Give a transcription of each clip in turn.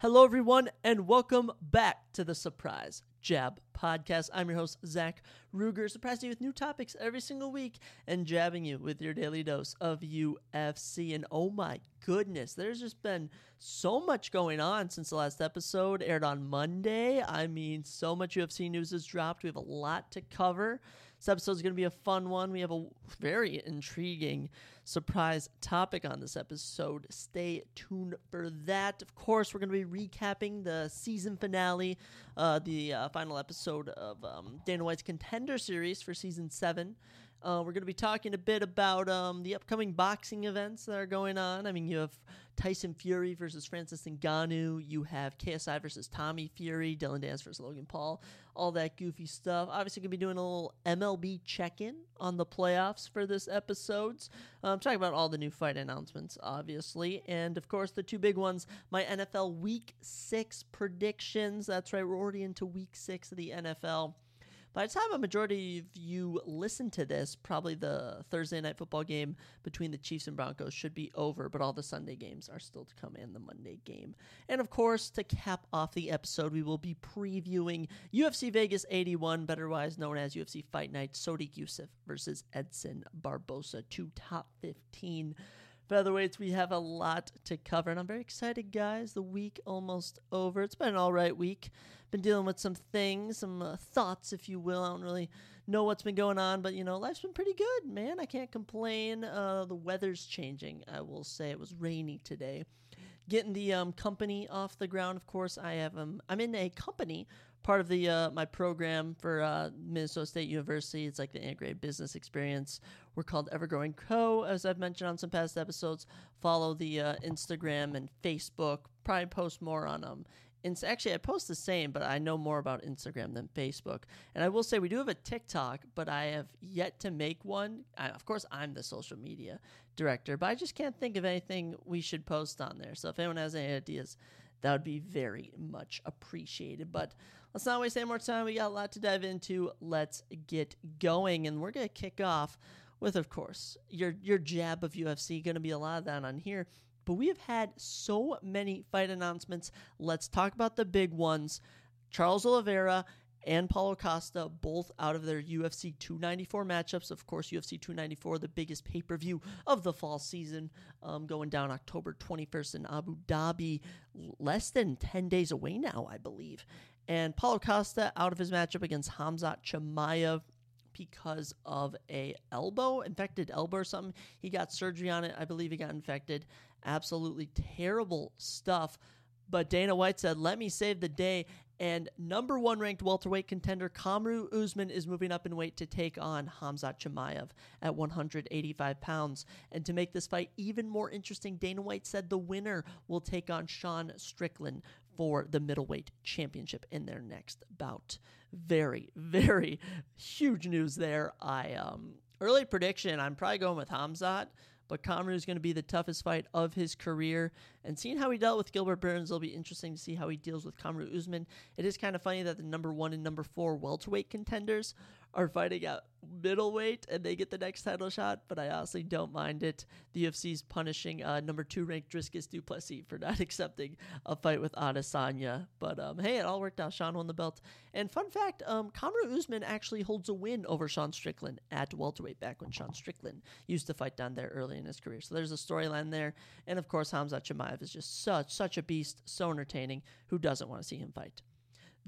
Hello, everyone, and welcome back to the Surprise Jab Podcast. I'm your host, Zach Ruger, surprising you with new topics every single week and jabbing you with your daily dose of UFC. And oh my goodness, there's just been so much going on since the last episode aired on Monday. I mean, so much UFC news has dropped. We have a lot to cover. This episode is going to be a fun one. We have a very intriguing surprise topic on this episode. Stay tuned for that. Of course, we're going to be recapping the season finale, uh, the uh, final episode of um, Dana White's Contender Series for season seven. Uh, we're going to be talking a bit about um, the upcoming boxing events that are going on. I mean, you have Tyson Fury versus Francis Ngannou. You have KSI versus Tommy Fury, Dylan Danis versus Logan Paul, all that goofy stuff. Obviously, going to be doing a little MLB check-in on the playoffs for this episodes. Um, talking about all the new fight announcements, obviously, and of course the two big ones: my NFL Week Six predictions. That's right, we're already into Week Six of the NFL. By the time a majority of you listen to this, probably the Thursday night football game between the Chiefs and Broncos should be over, but all the Sunday games are still to come and the Monday game. And of course, to cap off the episode, we will be previewing UFC Vegas 81, betterwise known as UFC Fight Night, Sodiq Yusuff versus Edson Barbosa, two top 15 featherweights. We have a lot to cover, and I'm very excited, guys. The week almost over. It's been an all right week been dealing with some things, some uh, thoughts, if you will. I don't really know what's been going on, but you know, life's been pretty good, man. I can't complain. Uh, the weather's changing. I will say it was rainy today. Getting the um, company off the ground, of course. I have um, I'm in a company part of the uh, my program for uh, Minnesota State University. It's like the integrated business experience. We're called Evergrowing Co. As I've mentioned on some past episodes. Follow the uh, Instagram and Facebook. Probably post more on them. it's actually I post the same, but I know more about Instagram than Facebook. And I will say we do have a TikTok, but I have yet to make one. I, of course, I'm the social media director, but I just can't think of anything we should post on there. So if anyone has any ideas, that would be very much appreciated. But let's not waste any more time. We got a lot to dive into. Let's get going, and we're gonna kick off with, of course, your your jab of UFC. Going to be a lot of that on here. But we have had so many fight announcements. Let's talk about the big ones. Charles Oliveira and Paulo Costa, both out of their UFC 294 matchups. Of course, UFC 294, the biggest pay per view of the fall season, um, going down October 21st in Abu Dhabi, less than 10 days away now, I believe. And Paulo Costa out of his matchup against Khamzat Chimaev because of a elbow, infected elbow or something. He got surgery on it. I believe he got infected. Absolutely terrible stuff. But Dana White said, let me save the day. And number one ranked welterweight contender Kamaru Usman is moving up in weight to take on Khamzat Chimaev at 185 pounds. And to make this fight even more interesting, Dana White said the winner will take on Sean Strickland for the middleweight championship in their next bout. Very, very huge news there. I um early prediction, I'm probably going with Khamzat, but Kamaru is going to be the toughest fight of his career. And seeing how he dealt with Gilbert Burns it'll be interesting to see how he deals with Kamaru Usman. It is kind of funny that the number one and number four welterweight contenders are fighting at middleweight and they get the next title shot, but I honestly don't mind it. The UFC's punishing uh, number two ranked Dricus Du Plessis for not accepting a fight with Adesanya. But um, hey, it all worked out. Sean won the belt. And fun fact, um, Kamaru Usman actually holds a win over Sean Strickland at welterweight back when Sean Strickland used to fight down there early in his career. So there's a storyline there. And of course, Hamza Chimaev is just such such a beast, so entertaining. Who doesn't want to see him fight?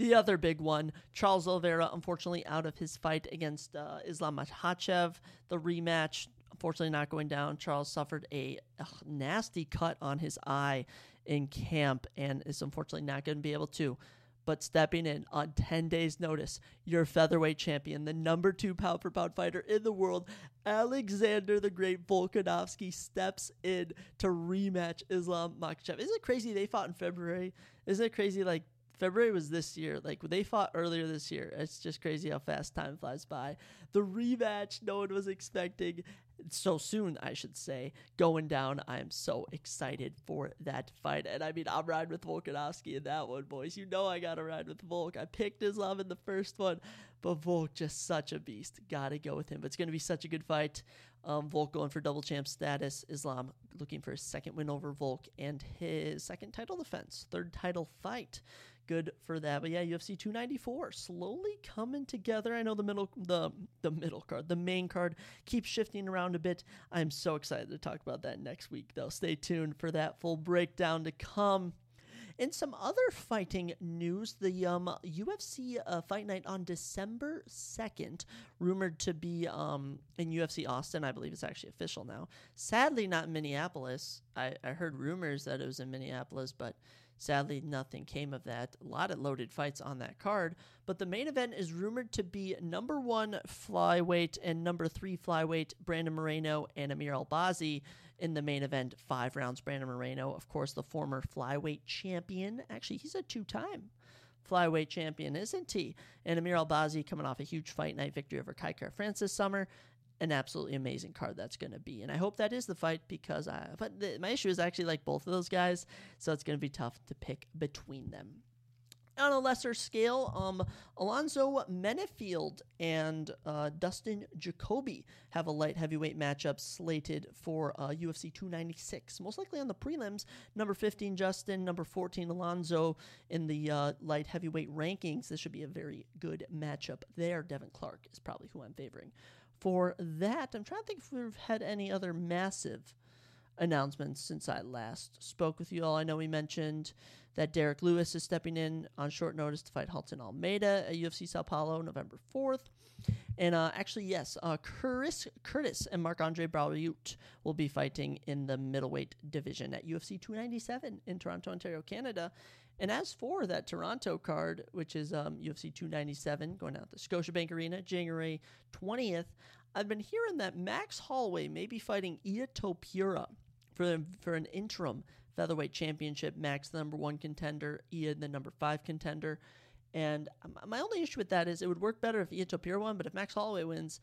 The other big one, Charles Oliveira, unfortunately out of his fight against uh, Islam Makhachev. The rematch, unfortunately not going down. Charles suffered a, a nasty cut on his eye in camp and is unfortunately not going to be able to. But stepping in on 10 days' notice, your featherweight champion, the number two pound for pound fighter in the world, Alexander the Great Volkanovski, steps in to rematch Islam Makhachev. Isn't it crazy they fought in February? Isn't it crazy like February was this year. Like they fought earlier this year. It's just crazy how fast time flies by. The rematch no one was expecting. so soon, I should say, going down. I am so excited for that fight. And I mean, I'm riding with Volkanovski in that one, boys. You know I got to ride with Volk. I picked Islam in the first one, but Volk just such a beast. Got to go with him. But it's to be such a good fight. Um, Volk going for double champ status. Islam looking for his second win over Volk and his second title defense, third title fight good for that. But yeah, UFC 294 slowly coming together. I know the middle the the middle card, the main card keeps shifting around a bit. I'm so excited to talk about that next week though. Stay tuned for that full breakdown to come. In some other fighting news, the um, UFC uh, Fight Night on December 2nd, rumored to be um, in UFC Austin. I believe it's actually official now. Sadly, not in Minneapolis. I, I heard rumors that it was in Minneapolis, but Sadly, nothing came of that. A lot of loaded fights on that card, but the main event is rumored to be number one flyweight and number three flyweight Brandon Moreno and Amir Albazi in the main event. Five rounds. Brandon Moreno, of course, the former flyweight champion. Actually, he's a two-time flyweight champion, isn't he? And Amir Albazi coming off a huge fight night victory over Kai Kara-France summer an absolutely amazing card that's going to be. And I hope that is the fight because I, but the, my issue is actually like both of those guys, so it's going to be tough to pick between them. On a lesser scale, um, Alonzo Menifield and uh, Dustin Jacoby have a light heavyweight matchup slated for uh, UFC 296. Most likely on the prelims, number 15 Justin, number 14 Alonzo in the uh, light heavyweight rankings. This should be a very good matchup there. Devin Clark is probably who I'm favoring for that. I'm trying to think if we've had any other massive announcements since I last spoke with you all. I know we mentioned that Derrick Lewis is stepping in on short notice to fight Jailton Almeida at UFC Sao Paulo November 4th. And uh, actually, yes, uh, Curtis, Curtis and Marc Andre Barriault will be fighting in the middleweight division at UFC 297 in Toronto, Ontario, Canada. And as for that Toronto card, which is um, UFC 297 going out the Scotiabank Arena January 20th, I've been hearing that Max Holloway may be fighting Ilia Topuria for, for an interim featherweight championship. Max, the number one contender, Ilia, the number five contender. And um, my only issue with that is it would work better if Ilia Topuria won, but if Max Holloway wins,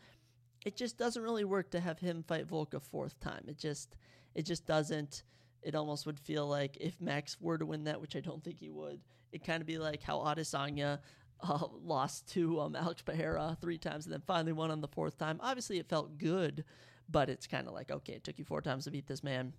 it just doesn't really work to have him fight Volk a fourth time. It just, it just doesn't it almost would feel like if Max were to win that, which I don't think he would, it kind of be like how Adesanya uh, lost to um, Alex Pereira three times and then finally won on the fourth time. Obviously, it felt good, but it's kind of like, okay, it took you four times to beat this man.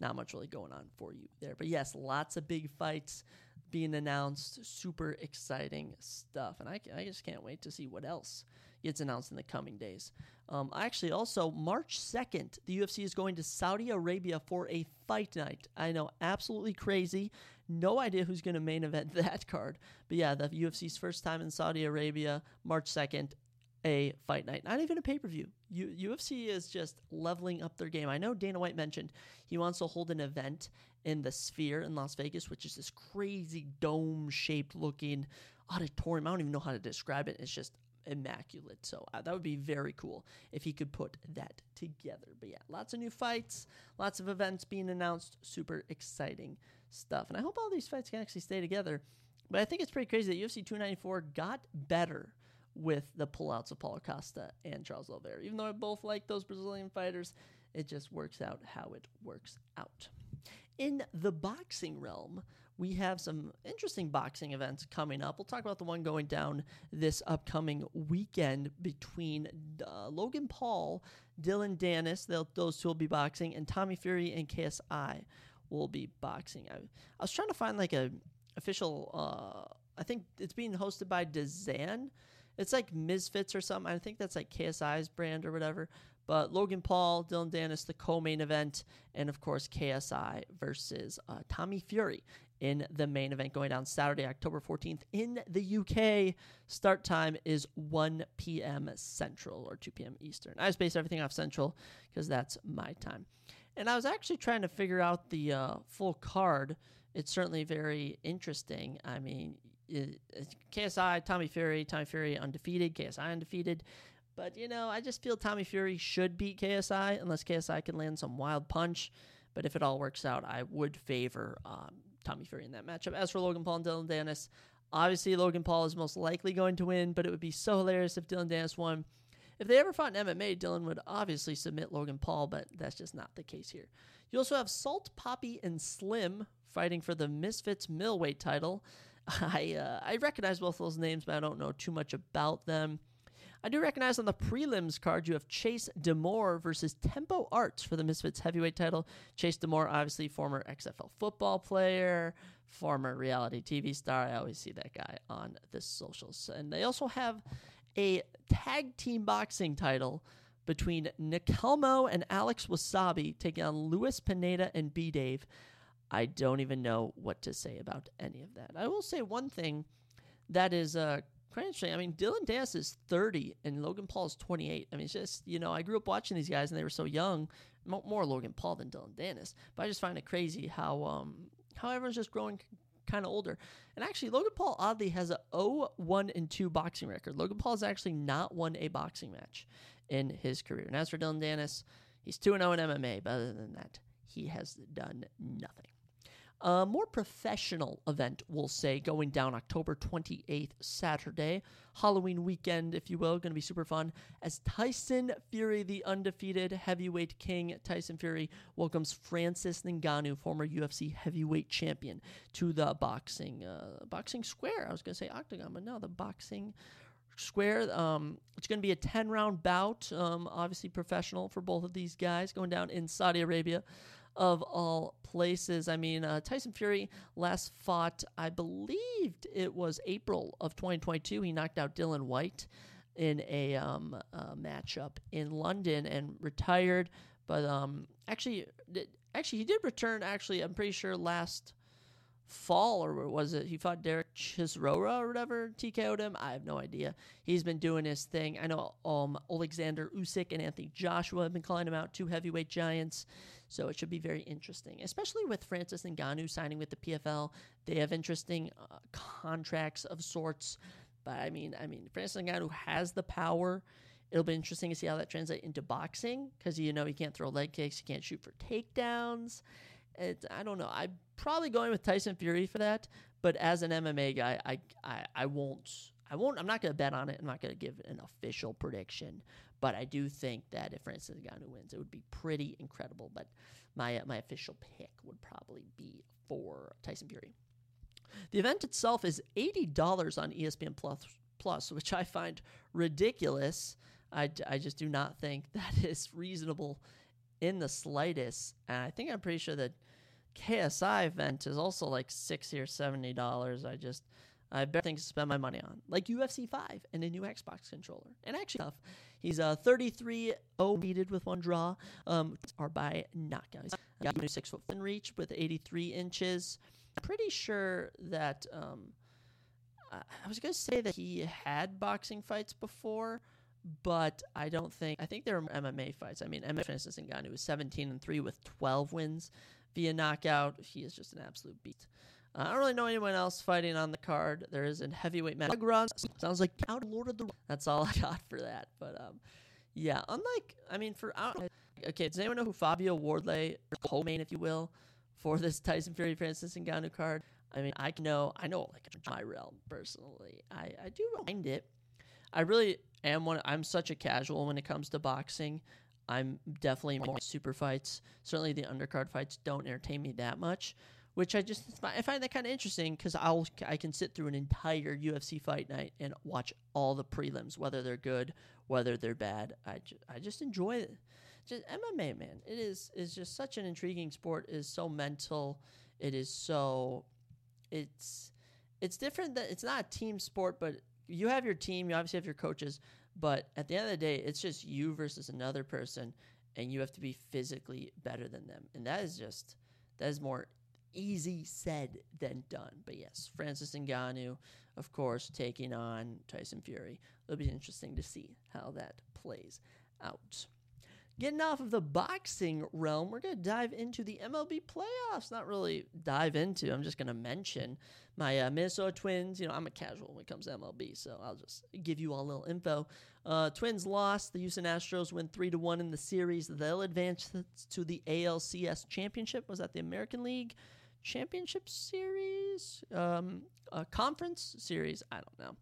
Not much really going on for you there. But yes, lots of big fights being announced. Super exciting stuff. And I, I just can't wait to see what else gets announced in the coming days. Um, actually, also, March 2nd, the UFC is going to Saudi Arabia for a fight night. I know, absolutely crazy. No idea who's going to main event that card. But yeah, the UFC's first time in Saudi Arabia, March 2nd, a fight night. Not even a pay per view. UFC is just leveling up their game. I know Dana White mentioned he wants to hold an event in the Sphere in Las Vegas, which is this crazy dome shaped looking auditorium. I don't even know how to describe it. It's just immaculate. So uh, that would be very cool if he could put that together. But yeah, lots of new fights, lots of events being announced. Super exciting stuff. And I hope all these fights can actually stay together. But I think it's pretty crazy that UFC 294 got better with the pullouts of Paulo Costa and Charles Oliveira. Even though I both like those Brazilian fighters, it just works out how it works out. In the boxing realm, we have some interesting boxing events coming up. We'll talk about the one going down this upcoming weekend between uh, Logan Paul, Dylan Danis, those two will be boxing, and Tommy Fury and KSI will be boxing. I, I was trying to find like a official. Uh, I think it's being hosted by DAZN. It's like Misfits or something. I think that's like KSI's brand or whatever. But Logan Paul, Dylan Danis, the co-main event, and of course KSI versus uh, Tommy Fury in the main event going down Saturday, October 14th in the UK. Start time is 1 p.m. Central or 2 p.m. Eastern. I just base everything off Central because that's my time. And I was actually trying to figure out the uh, full card. It's certainly very interesting. I mean, it, KSI, Tommy Fury, Tommy Fury undefeated, KSI undefeated. But, you know, I just feel Tommy Fury should beat KSI unless KSI can land some wild punch. But if it all works out, I would favor um, Tommy Fury in that matchup. As for Logan Paul and Dylan Danis, obviously Logan Paul is most likely going to win, but it would be so hilarious if Dylan Danis won. If they ever fought in MMA, Dylan would obviously submit Logan Paul, but that's just not the case here. You also have Salt, Papi, and Slim fighting for the Misfits middleweight title. I uh, I recognize both those names, but I don't know too much about them. I do recognize on the prelims card you have Chase DeMoor versus Tempo Arts for the Misfits heavyweight title. Chase DeMoor, obviously former XFL football player, former reality TV star. I always see that guy on the socials. And they also have a tag team boxing title between NichLmao and Alex Wassabi taking on Luis Pineda and B Dave. I don't even know what to say about any of that. I will say one thing that is uh, quite interesting. I mean, Dylan Danis is 30 and Logan Paul is 28. I mean, it's just, you know, I grew up watching these guys and they were so young, more Logan Paul than Dylan Danis. But I just find it crazy how um how everyone's just growing kind of older. And actually, Logan Paul oddly has a 0 1 and 2 boxing record. Logan Paul has actually not won a boxing match in his career. And as for Dylan Danis, he's 2 0 in MMA, but other than that, he has done nothing. A more professional event, we'll say, going down October 28th, Saturday, Halloween weekend, if you will, going to be super fun. As Tyson Fury, the undefeated heavyweight king, Tyson Fury welcomes Francis Ngannou, former UFC heavyweight champion, to the boxing uh, boxing square. I was going to say octagon, but no, the boxing square. Um, it's going to be a 10 round bout, um, obviously professional for both of these guys, going down in Saudi Arabia of all places. I mean, uh, Tyson Fury last fought, I believed it was April of 2022. He knocked out Dillian Whyte in a um, uh, matchup in London and retired. But um, actually, actually, he did return. Actually, I'm pretty sure last fall or was it he fought Derek Chisora or whatever TKO'd him? I have no idea. He's been doing his thing. I know um Alexander Usyk and Anthony Joshua have been calling him out, two heavyweight giants. So it should be very interesting, especially with Francis Ngannou signing with the PFL. They have interesting uh, contracts of sorts. But I mean, I mean, Francis Ngannou has the power. It'll be interesting to see how that translates into boxing because you know he can't throw leg kicks, he can't shoot for takedowns. It, I don't know. I'm probably going with Tyson Fury for that, but as an MMA guy, I I, I won't. I won't. I'm not going to bet on it. I'm not going to give an official prediction, but I do think that if Francis Ngannou wins, it would be pretty incredible. But my my official pick would probably be for Tyson Fury. The event itself is eighty dollars on ESPN Plus, Plus, which I find ridiculous. I, I just do not think that is reasonable in the slightest. And I think I'm pretty sure that KSI event is also like sixty or seventy dollars. I just I better things to spend my money on, like UFC 5 and a new Xbox controller. And actually, tough. He's uh, 33 0 needed with one draw, um, are by knockout. He's got a six foot in reach with 83 inches. Pretty sure that um, I was gonna say that he had boxing fights before, but I don't think I think there are MMA fights. I mean, MMA, for instance, Ngannou was 17 and three with 12 wins via knockout. He is just an absolute beast. Uh, I don't really know anyone else fighting on the card. There is a heavyweight match. Sounds like out Lord of the. That's all I got for that. But um, yeah. Unlike, I mean, for out. Okay, does anyone know who Fabio Wardley, co-main, if you will, for this Tyson Fury Francis Ngannou card? I mean, I know, I know, like my realm personally. I I do mind it. I really am one. I'm such a casual when it comes to boxing. I'm definitely more super fights. Certainly, the undercard fights don't entertain me that much which I just I find that kind of interesting because I'll I can sit through an entire UFC fight night and watch all the prelims, whether they're good, whether they're bad. I, ju- I just enjoy it. Just MMA, man. It is is just such an intriguing sport. It is so mental. It is so. It's it's different that it's not a team sport, but you have your team. You obviously have your coaches, but at the end of the day, it's just you versus another person, and you have to be physically better than them, and that is just that is more easy said than done. But yes, Francis Ngannou, of course, taking on Tyson Fury. It'll be interesting to see how that plays out. Getting off of the boxing realm, we're going to dive into the MLB playoffs. Not really dive into, I'm just going to mention my uh, Minnesota Twins. You know, I'm a casual when it comes to MLB, so I'll just give you all a little info. Uh, Twins lost. The Houston Astros win 3 to 1 in the series. They'll advance to the ALCS championship. Was that the American League? championship series, um, a conference series. I don't know.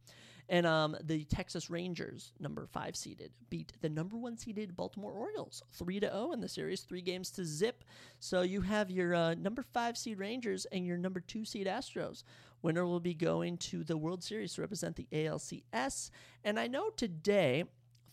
And um, the Texas Rangers, number five seeded, beat the number one seeded Baltimore Orioles three to zero in the series, three games to zip. So you have your uh, number five seed Rangers and your number two seed Astros. Winner will be going to the World Series to represent the ALCS. And I know today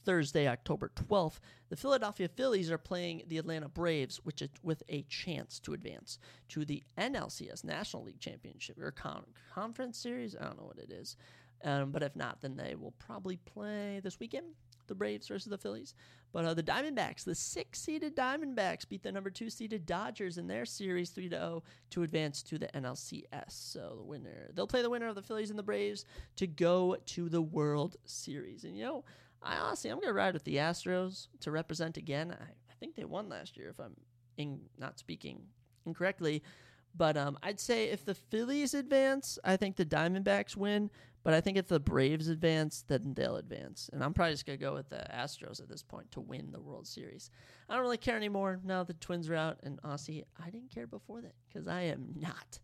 Thursday, October 12th, the Philadelphia Phillies are playing the Atlanta Braves, which is with a chance to advance to the NLCS National League Championship or con- Conference Series. I don't know what it is, um, but if not, then they will probably play this weekend. The Braves versus the Phillies, but uh, the Diamondbacks, the six-seeded Diamondbacks, beat the number two-seeded Dodgers in their series three to zero to advance to the NLCS. So the winner, they'll play the winner of the Phillies and the Braves to go to the World Series. And you know, I honestly, I'm going to ride with the Astros to represent again. I, I think they won last year, if I'm in, not speaking incorrectly. But um, I'd say if the Phillies advance, I think the Diamondbacks win. But I think if the Braves advance, then they'll advance. And I'm probably just going to go with the Astros at this point to win the World Series. I don't really care anymore now the Twins are out. And honestly, I didn't care before that because I am not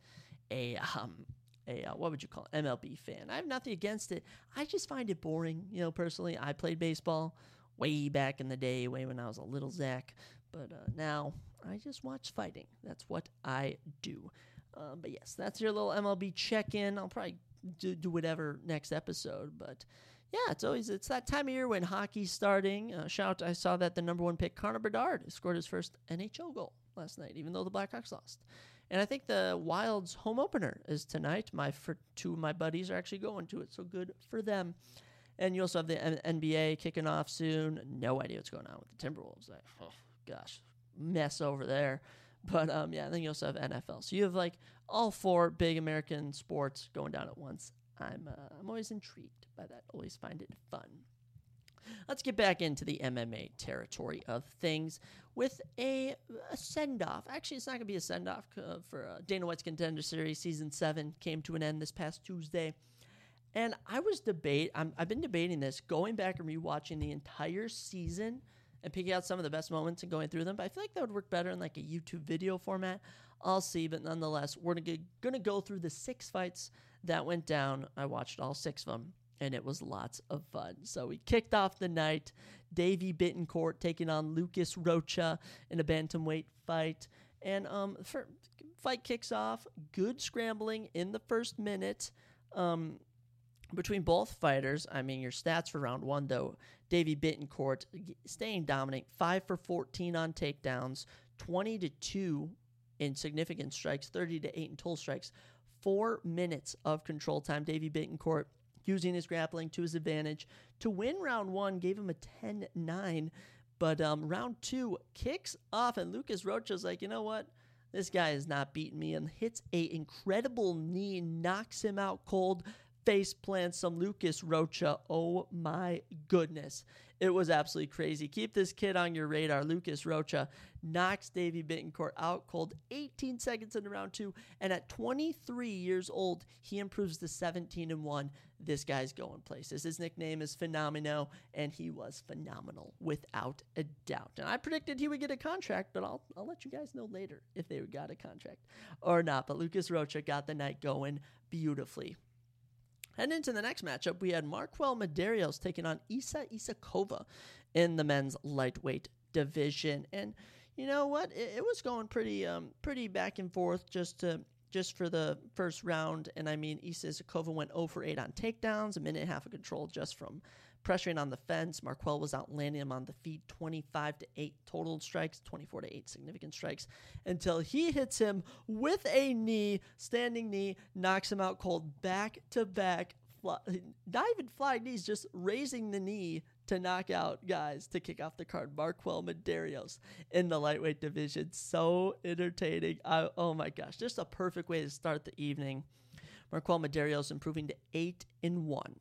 a um, a uh, what would you call it, MLB fan. I have nothing against it. I just find it boring. You know, personally, I played baseball way back in the day, way when I was a little Zach. But uh, now I just watch fighting. That's what I do. Um, but yes, that's your little MLB check-in. I'll probably do, do whatever next episode, but yeah, it's always it's that time of year when hockey's starting. Uh, shout! I saw that the number one pick Connor Bedard scored his first NHL goal last night, even though the Blackhawks lost. And I think the Wild's home opener is tonight. My for two of my buddies are actually going to it, so good for them. And you also have the N- NBA kicking off soon. No idea what's going on with the Timberwolves. I, oh gosh, mess over there. But um, yeah, then you also have NFL. So you have like all four big American sports going down at once. I'm uh, I'm always intrigued by that. Always find it fun. Let's get back into the MMA territory of things with a, a send off. Actually, it's not going to be a send off uh, for uh, Dana White's Contender Series season seven came to an end this past Tuesday. And I was debate. i have been debating this, going back and rewatching the entire season and picking out some of the best moments and going through them. But I feel like that would work better in like a YouTube video format. I'll see, but nonetheless, we're to go through the six fights that went down. I watched all six of them and it was lots of fun. So we kicked off the night. Davey Bittencourt taking on Lucas Rocha in a bantamweight fight. And um, fight kicks off. Good scrambling in the first minute. Um, between both fighters, I mean, your stats for round one, though, Davey Bittencourt staying dominant, 5 for 14 on takedowns, 20 to 2 in significant strikes, 30 to 8 in total strikes, four minutes of control time. Davey Bittencourt using his grappling to his advantage to win round one, gave him a 10 9. But um, round two kicks off, and Lucas Rocha's like, you know what? This guy is not beating me, and hits a incredible knee, knocks him out cold, face plants some Lucas Rocha. Oh my goodness. It was absolutely crazy. Keep this kid on your radar. Lucas Rocha knocks Davey Bittencourt out cold 18 seconds into round two. And at 23 years old, he improves to 17 and 1. This guy's going places. His nickname is Phenomeno, and he was phenomenal without a doubt. And I predicted he would get a contract, but I'll, I'll let you guys know later if they got a contract or not. But Lucas Rocha got the night going beautifully. Heading into the next matchup, we had Marquel Mederos taking on Isa Isakova in the men's lightweight division. And you know what? It, it was going pretty um, pretty back and forth just to just for the first round. And I mean, Isa Isakova went 0 for 8 on takedowns, a minute and a half of control just from pressuring on the fence. Marquel was outlanding him on the feet 25 to 8 total strikes, 24 to 8 significant strikes until he hits him with a knee, standing knee, knocks him out cold back to back. Not even flying knees, just raising the knee to knock out guys to kick off the card. Marquel Mederos in the lightweight division. So entertaining. I, oh my gosh, just a perfect way to start the evening. Marquel Mederos improving to 8 in 1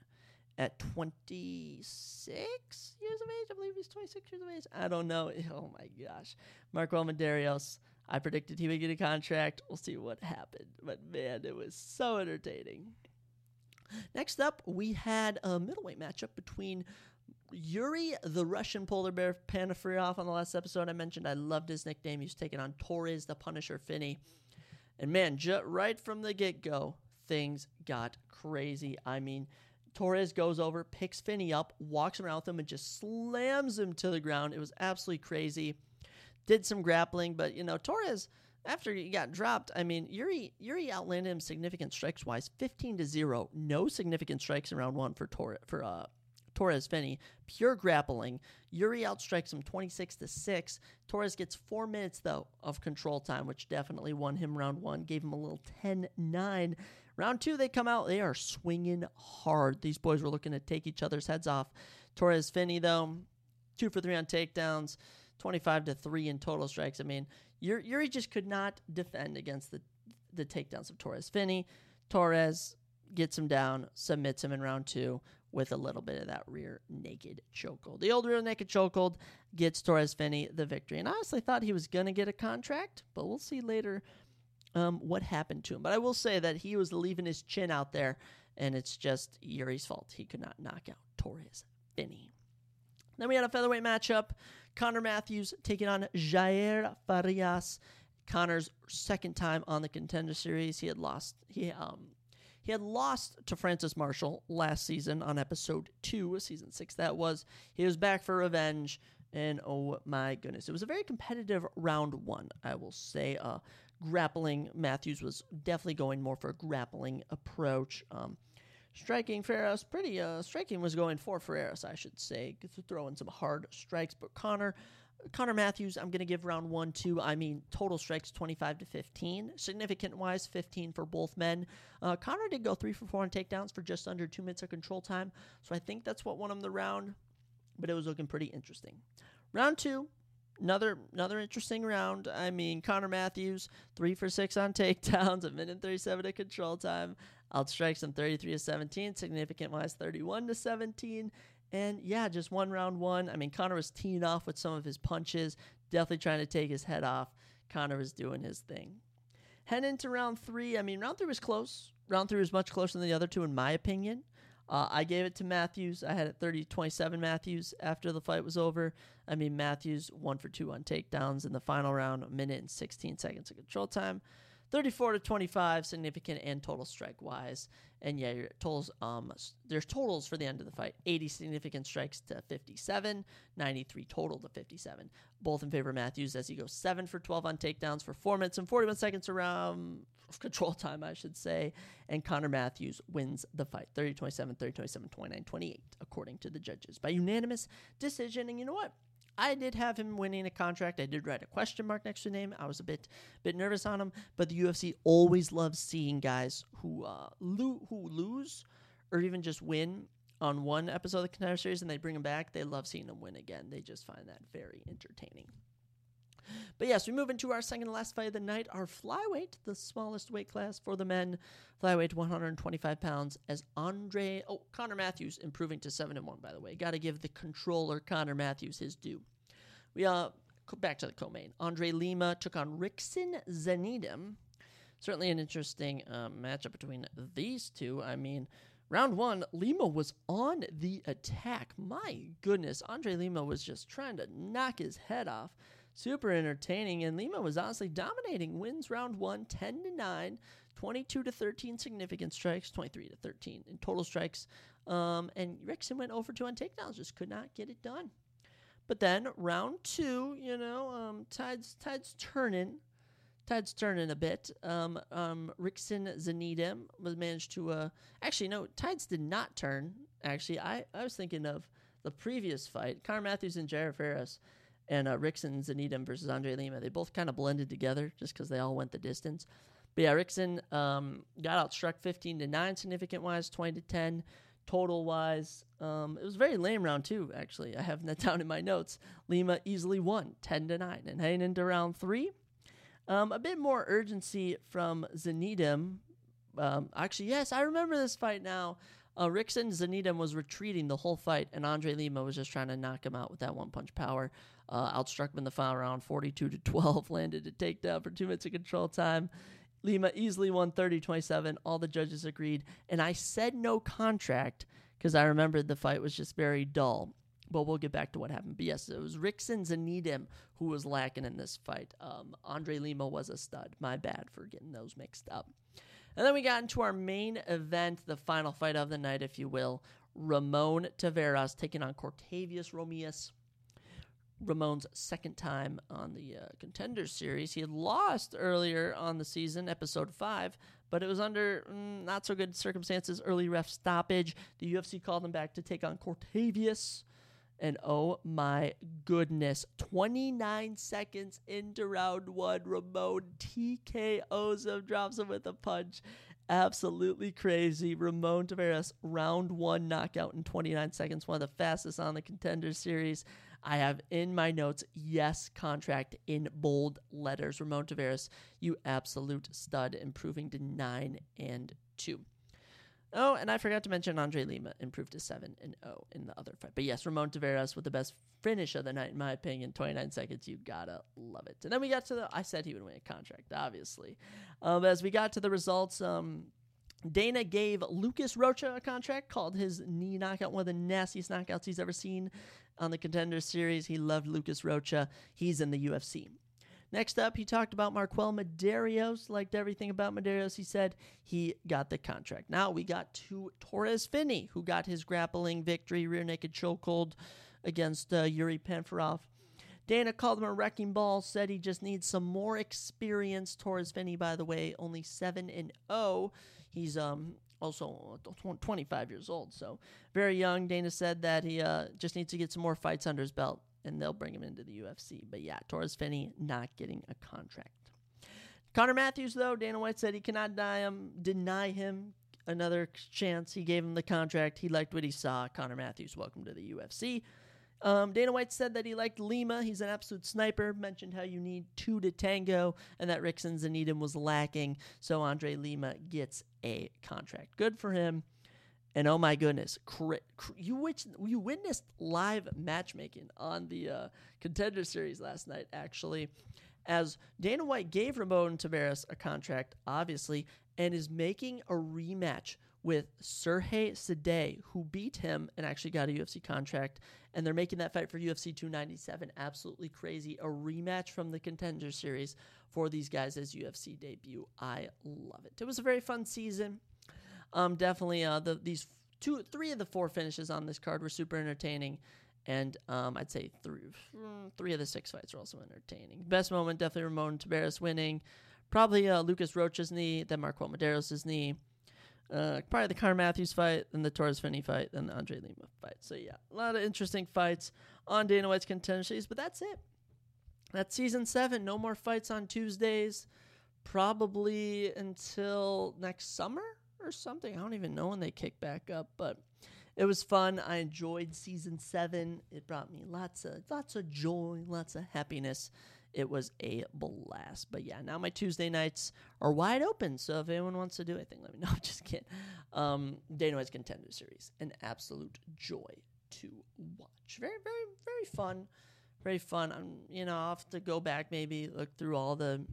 at 26 years of age. I believe he's 26 years of age. I don't know. Oh my gosh. Marquel Mederos, I predicted he would get a contract. We'll see what happened. But man, it was so entertaining. Next up, we had a middleweight matchup between Yuri, the Russian polar bear, Panferov on the last episode. I mentioned I loved his nickname. He was taking on Torres, the Punisher Finney. And man, right from the get go, things got crazy. I mean, Torres goes over, picks Finney up, walks around with him, and just slams him to the ground. It was absolutely crazy. Did some grappling, but you know Torres after he got dropped. I mean Yuri Yuri outlanded him significant strikes wise, fifteen to zero. No significant strikes in round one for Torres for uh, Torres Finney. Pure grappling. Yuri outstrikes him 26 to 6. Torres gets four minutes, though, of control time, which definitely won him round one, gave him a little 10 9. Round two, they come out. They are swinging hard. These boys were looking to take each other's heads off. Torres Finney, though, two for three on takedowns, 25 to 3 in total strikes. I mean, Yuri just could not defend against the, the takedowns of Torres Finney. Torres gets him down, submits him in round two with a little bit of that rear naked chokehold. The old rear naked chokehold gets Torres Finney the victory. And I honestly thought he was going to get a contract, but we'll see later um, what happened to him. But I will say that he was leaving his chin out there, and it's just Yuri's fault. He could not knock out Torres Finney. Then we had a featherweight matchup. Connor Matthews taking on Jair Farias. Connor's second time on the contender series. He had lost. He um he had lost to Francis Marshall last season on episode two, season six. That was. He was back for revenge, and oh my goodness, it was a very competitive round one. I will say. Uh, grappling. Matthews was definitely going more for a grappling approach. Um, striking Ferreras, pretty uh, striking was going for Ferreras, I should say, throwing some hard strikes. But Connor, Connor Matthews, I'm going to give round one to. I mean, total strikes 25 to 15. Significant wise, 15 for both men. Uh, Connor did go three for four on takedowns for just under two minutes of control time. So I think that's what won him the round. But it was looking pretty interesting. Round two, another another interesting round. I mean, Connor Matthews, three for six on takedowns, a minute thirty seven of control time. Outstrikes him thirty three to seventeen, significant wise thirty one to seventeen. And yeah, just one round one. I mean, Connor was teeing off with some of his punches, definitely trying to take his head off. Connor was doing his thing. Heading into round three, I mean, round three was close. Round three was much closer than the other two, in my opinion. Uh, I gave it to Matthews. I had it 30 27 Matthews after the fight was over. I mean, Matthews one for two on takedowns in the final round, a minute and 16 seconds of control time. 34 to 25, significant and total strike wise. And yeah, your totals, um, there's totals for the end of the fight 80 significant strikes to 57, 93 total to 57. Both in favor of Matthews as he goes 7 for 12 on takedowns for 4 minutes and 41 seconds around control time, I should say. And Connor Matthews wins the fight 30 27, 30 27, 29 28, according to the judges, by unanimous decision. And you know what? I did have him winning a contract. I did write a question mark next to the name. I was a bit bit nervous on him, but the UFC always loves seeing guys who uh, lo- who lose or even just win on one episode of the contender series and they bring them back. They love seeing them win again. They just find that very entertaining. But yes, we move into our second to last fight of the night, our flyweight, the smallest weight class for the men, flyweight 125 pounds, as Andre, oh, Connor Matthews improving to 7 and 1, by the way. Got to give the controller Connor Matthews his due. We, uh, back to the co main. Andre Lima took on Rickson Zenidim. Certainly an interesting um, matchup between these two. I mean, round one, Lima was on the attack. My goodness, Andre Lima was just trying to knock his head off super entertaining. And Lima was honestly dominating. Wins round one, 10 to 9, 22 to 13 significant strikes, 23 to 13 in total strikes. Um, and Rickson went over two on takedowns, just could not get it done. But then round two, you know, um, tides tides turning. Tide's turning a bit. Um, um, Rickson Zenidim was managed to. Uh, actually, no, Tides did not turn. Actually, I, I was thinking of the previous fight, Connor Matthews and Jared Ferris and uh, Rickson Zenidim versus Andre Lima. They both kind of blended together just because they all went the distance. But yeah, Rickson um, got outstruck 15 to 9 significant wise, 20 to 10 total wise. Um, it was a very lame round two, actually. I have that down in my notes. Lima easily won 10 to 9. And heading into round three, um, a bit more urgency from Zenidim. Um, actually, yes, I remember this fight now. Uh, Rickson Zenidim was retreating the whole fight, and Andre Lima was just trying to knock him out with that one punch power. Uh, outstruck him in the final round, 42 to 12, landed a takedown for two minutes of control time. Lima easily won 30 27. All the judges agreed. And I said no contract because I remembered the fight was just very dull. But we'll get back to what happened. But yes, it was Rickson Zenidim who was lacking in this fight. Um, Andre Lima was a stud. My bad for getting those mixed up. And then we got into our main event, the final fight of the night, if you will. Ramon Taveras taking on Cortavius Romias. Ramon's second time on the uh, Contenders Series. He had lost earlier on the season, episode 5, but it was under mm, not so good circumstances, early ref stoppage. The UFC called him back to take on Cortavius. And oh my goodness, 29 seconds into round one, Ramon TKOs him, drops him with a punch. Absolutely crazy. Ramon Taveras, round one knockout in 29 seconds, one of the fastest on the contender series. I have in my notes, yes, contract in bold letters. Ramon Taveras, you absolute stud, improving to 9 and 2. Oh, and I forgot to mention Andre Lima improved to 7 and 0 in the other fight. But yes, Ramon Taveras with the best finish of the night, in my opinion. 29 seconds, you gotta love it. And then we got to the, I said he would win a contract, obviously. Um, as we got to the results, um, Dana gave Lucas Rocha a contract, called his knee knockout one of the nastiest knockouts he's ever seen on the Contender Series. He loved Lucas Rocha. He's in the UFC. Next up, he talked about Marquel Mederos, liked everything about Mederos. He said he got the contract. Now we got to Torres Finney, who got his grappling victory, rear naked chokehold against uh, Yuri Panferov. Dana called him a wrecking ball, said he just needs some more experience. Torres Finney, by the way, only 7 and 0. He's um also 25 years old, so very young. Dana said that he uh, just needs to get some more fights under his belt and they'll bring him into the UFC. But yeah, Torres Finney not getting a contract. Connor Matthews, though, Dana White said he cannot deny him, deny him another chance. He gave him the contract. He liked what he saw. Connor Matthews, welcome to the UFC. Um, Dana White said that he liked Lima. He's an absolute sniper. Mentioned how you need two to tango, and that Rick Zanaydin was lacking. So Andre Lima gets a contract. Good for him. And oh my goodness, cr- cr- you witch- you witnessed live matchmaking on the uh, contender series last night, actually, as Dana White gave Ramon Taveras a contract, obviously, and is making a rematch with Sergey Sidey, who beat him and actually got a UFC contract. And they're making that fight for UFC 297 absolutely crazy. A rematch from the contender series for these guys as UFC debut. I love it. It was a very fun season. Um, definitely, uh, the these two, three of the four finishes on this card were super entertaining, and um, I'd say three, mm, three of the six fights are also entertaining. Best moment definitely Ramon Taveras winning, probably uh, Lucas Rocha's knee, then Marquel Mederos' knee. Uh, probably the Connor Matthews fight, then the Torres Finney fight, then the Andre Lima fight. So yeah, a lot of interesting fights on Dana White's contender series, but that's it. That's season seven. No more fights on Tuesdays, probably until next summer or something. I don't even know when they kick back up, but it was fun. I enjoyed season seven. It brought me lots of lots of joy, lots of happiness. It was a blast. But yeah, now my Tuesday nights are wide open. So if anyone wants to do anything, let me know. I'm Just kidding. Um, Dana White's Contender Series, an absolute joy to watch. Very, very, very fun. Very fun. I'm, you know, I'll have to go back maybe look through all the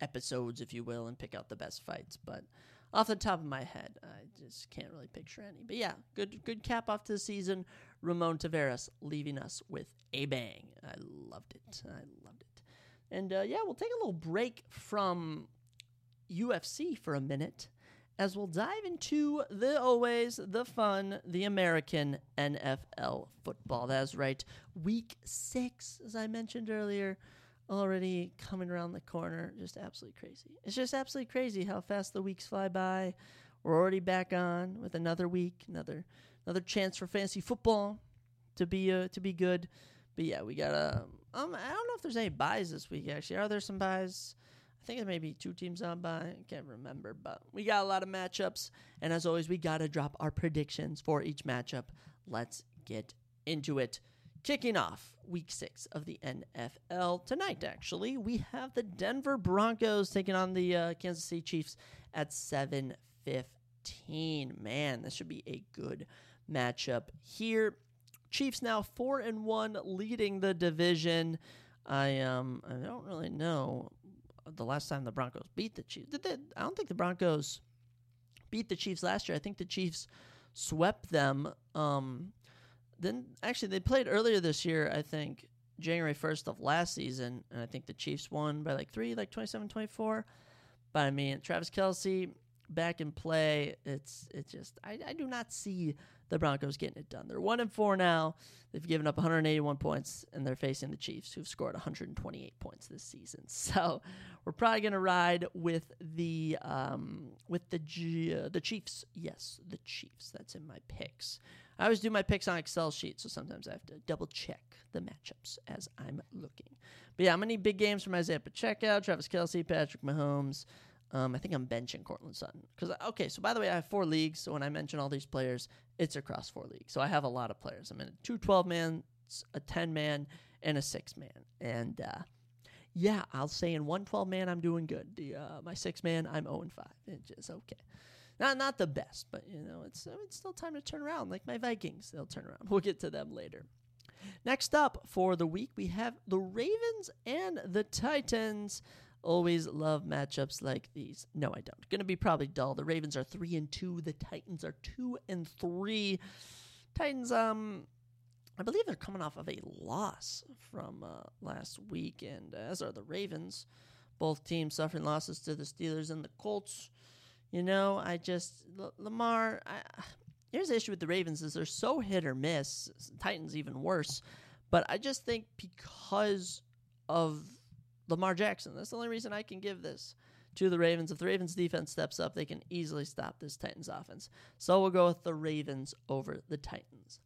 episodes, if you will, and pick out the best fights. But off the top of my head, I just can't really picture any. But yeah, good good cap off to the season. Ramon Taveras leaving us with a bang. I loved it. I loved it. And uh, yeah, we'll take a little break from UFC for a minute as we'll dive into the always the fun, the American NFL football. That's right. Week six, as I mentioned earlier already coming around the corner. Just absolutely crazy. It's just absolutely crazy how fast the weeks fly by. We're already back on with another week, another another chance for fantasy football to be uh, to be good. But yeah, we got a. Um, I don't know if there's any buys this week. Actually, are there some buys? I think it may be two teams on by. I can't remember, but we got a lot of matchups. And as always, we got to drop our predictions for each matchup. Let's get into it. Kicking off week six of the NFL tonight, actually, we have the Denver Broncos taking on the uh, Kansas City Chiefs at 7:15. Man, this should be a good matchup here. Chiefs now four and one, leading the division. I um I don't really know the last time the Broncos beat the Chiefs. Did they, I don't think the Broncos beat the Chiefs last year. I think the Chiefs swept them. Um, then actually they played earlier this year, I think, January 1st of last season, and I think the Chiefs won by like 3, like 27-24. But I mean, Travis Kelce back in play. It's it just I, I do not see the Broncos getting it done. They're one and four now. They've given up 181 points, and they're facing the Chiefs, who've scored 128 points this season. So we're probably gonna ride with the um, with the G- uh, the Chiefs. Yes, the Chiefs. That's in my picks. I always do my picks on Excel sheet, so sometimes I have to double check the matchups as I'm looking. But yeah, I'm gonna need big games from Isaiah Pacheco, Travis Kelce, Patrick Mahomes. Um, I think I'm benching Courtland Sutton because okay. So by the way, I have four leagues. So when I mention all these players, it's across four leagues. So I have a lot of players. I'm in a two 12 man, a 10 man, and a six man. And uh, yeah, I'll say in one 12 man, I'm doing good. The uh, my six man, I'm 0 and five. It's just okay. Not not the best, but you know it's it's still time to turn around. Like my Vikings, they'll turn around. We'll get to them later. Next up for the week, we have the Ravens and the Titans. Always love matchups like these. No, I don't. Going to be probably dull. The Ravens are three and two. The Titans are two and three. Titans, um, I believe they're coming off of a loss from uh, last week, and as are the Ravens. Both teams suffering losses to the Steelers and the Colts. You know, I just L- Lamar. I, here's the issue with the Ravens is they're so hit or miss. Titans even worse, but I just think because of Lamar Jackson, that's the only reason I can give this to the Ravens. If the Ravens defense steps up, they can easily stop this Titans offense. So we'll go with the Ravens over the Titans.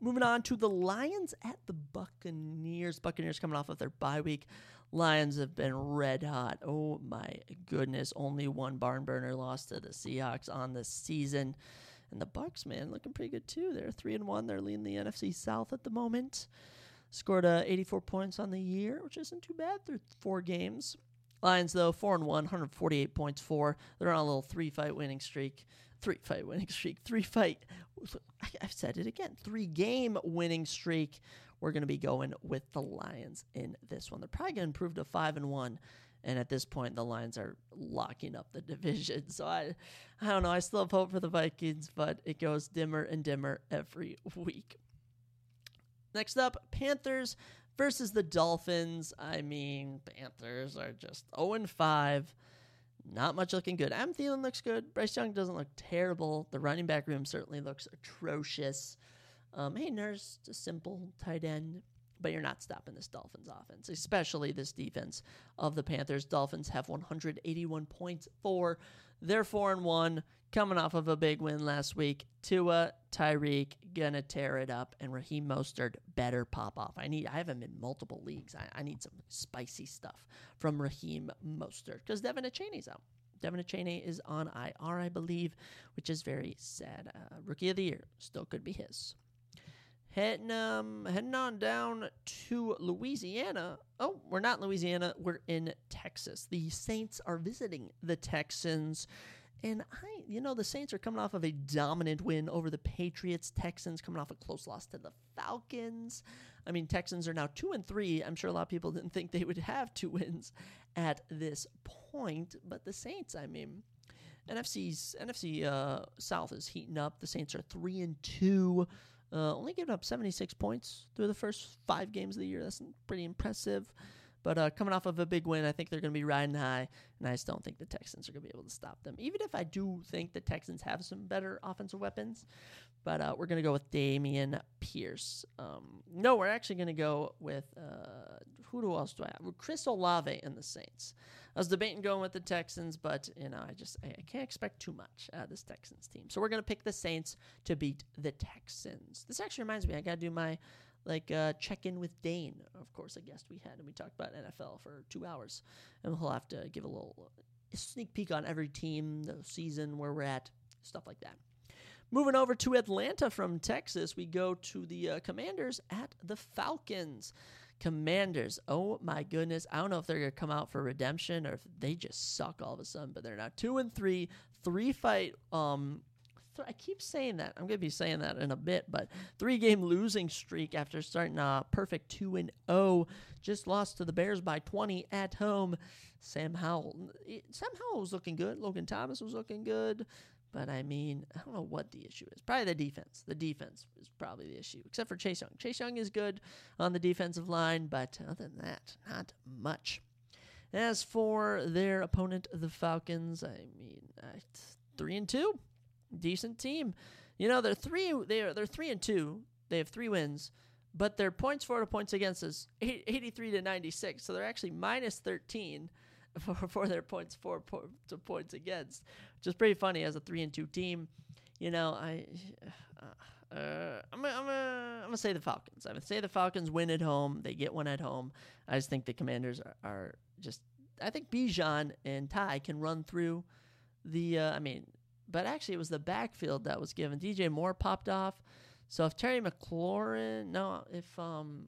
Moving on to the Lions at the Buccaneers. Buccaneers coming off of their bye week. Lions have been red hot. Oh my goodness. Only one barn burner lost to the Seahawks on the season. And the Bucks, man, looking pretty good too. They're three and one. They're leading the NFC South at the moment. Scored uh, 84 points on the year, which isn't too bad through four games. Lions though four and one, 148 points for. They're on a little three fight winning streak. Three fight winning streak. Three fight. I've said it again. Three game winning streak. We're going to be going with the Lions in this one. They're probably going to improve to five and one. And at this point, the Lions are locking up the division. So I, I don't know. I still have hope for the Vikings, but it goes dimmer and dimmer every week. Next up, Panthers versus the Dolphins. I mean, Panthers are just 0 and 5. Not much looking good. Adam Thielen looks good. Bryce Young doesn't look terrible. The running back room certainly looks atrocious. Um, Hayden Hurst, a simple tight end, but you're not stopping this Dolphins offense, especially this defense of the Panthers. Dolphins have 181 points for. They're four and one, coming off of a big win last week. Tua, Tyreek, gonna tear it up, and Raheem Mostert better pop off. I need. I have him in multiple leagues. I, I need some spicy stuff from Raheem Mostert because De'Von Achane's out. De'Von Achane is on IR, I believe, which is very sad. Uh, rookie of the year still could be his. Heading um heading on down to Louisiana. Oh, we're not Louisiana. We're in Texas. The Saints are visiting the Texans. And I, you know, the Saints are coming off of a dominant win over the Patriots. Texans coming off a close loss to the Falcons. I mean, Texans are now two and three. I'm sure a lot of people didn't think they would have two wins at this point, but the Saints, I mean, NFC's NFC uh, South is heating up. The Saints are three and two. Uh, only giving up 76 points through the first five games of the year. That's pretty impressive. But uh, coming off of a big win, I think they're going to be riding high, and I just don't think the Texans are going to be able to stop them. Even if I do think the Texans have some better offensive weapons, but uh, we're going to go with Dameon Pierce. Um, no, we're actually going to go with uh, who else do I have? Chris Olave and the Saints. I was debating going with the Texans, but you know, I just I, I can't expect too much out of this Texans team. So we're gonna pick the Saints to beat the Texans. This actually reminds me, I gotta do my like uh, check in with Dane, of course, a guest we had, and we talked about NFL for two hours, and we'll have to give a little uh, sneak peek on every team, the season, where we're at, stuff like that. Moving over to Atlanta from Texas, we go to the uh, Commanders at the Falcons. Commanders, oh my goodness. I don't know if they're going to come out for redemption or if they just suck all of a sudden, but they're now 2 and 3, three fight um I keep saying that. I'm going to be saying that in a bit, but three game losing streak after starting a perfect 2 and 0. Just lost to the Bears by 20 at home. Sam Howell. Sam Howell was looking good. Logan Thomas was looking good. But I mean, I don't know what the issue is. Probably the defense. The defense is probably the issue, except for Chase Young. Chase Young is good on the defensive line, but other than that, not much. As for their opponent, the Falcons, I mean, uh, three and two, decent team. You know, they're three. They're they're three and two. They have three wins, but their points for to points against is 83 to 96. So they're actually minus 13 for, for their points for to points against, which is pretty funny as a three and two team. You know, I. Uh, uh, I'm gonna, I'm, gonna, I'm gonna say the Falcons. I'm gonna say the Falcons win at home. They get one at home. I just think the Commanders are, are just. I think Bijan and Ty can run through the. Uh, I mean, but actually, it was the backfield that was given. DJ Moore popped off. So if Terry McLaurin, no, if um,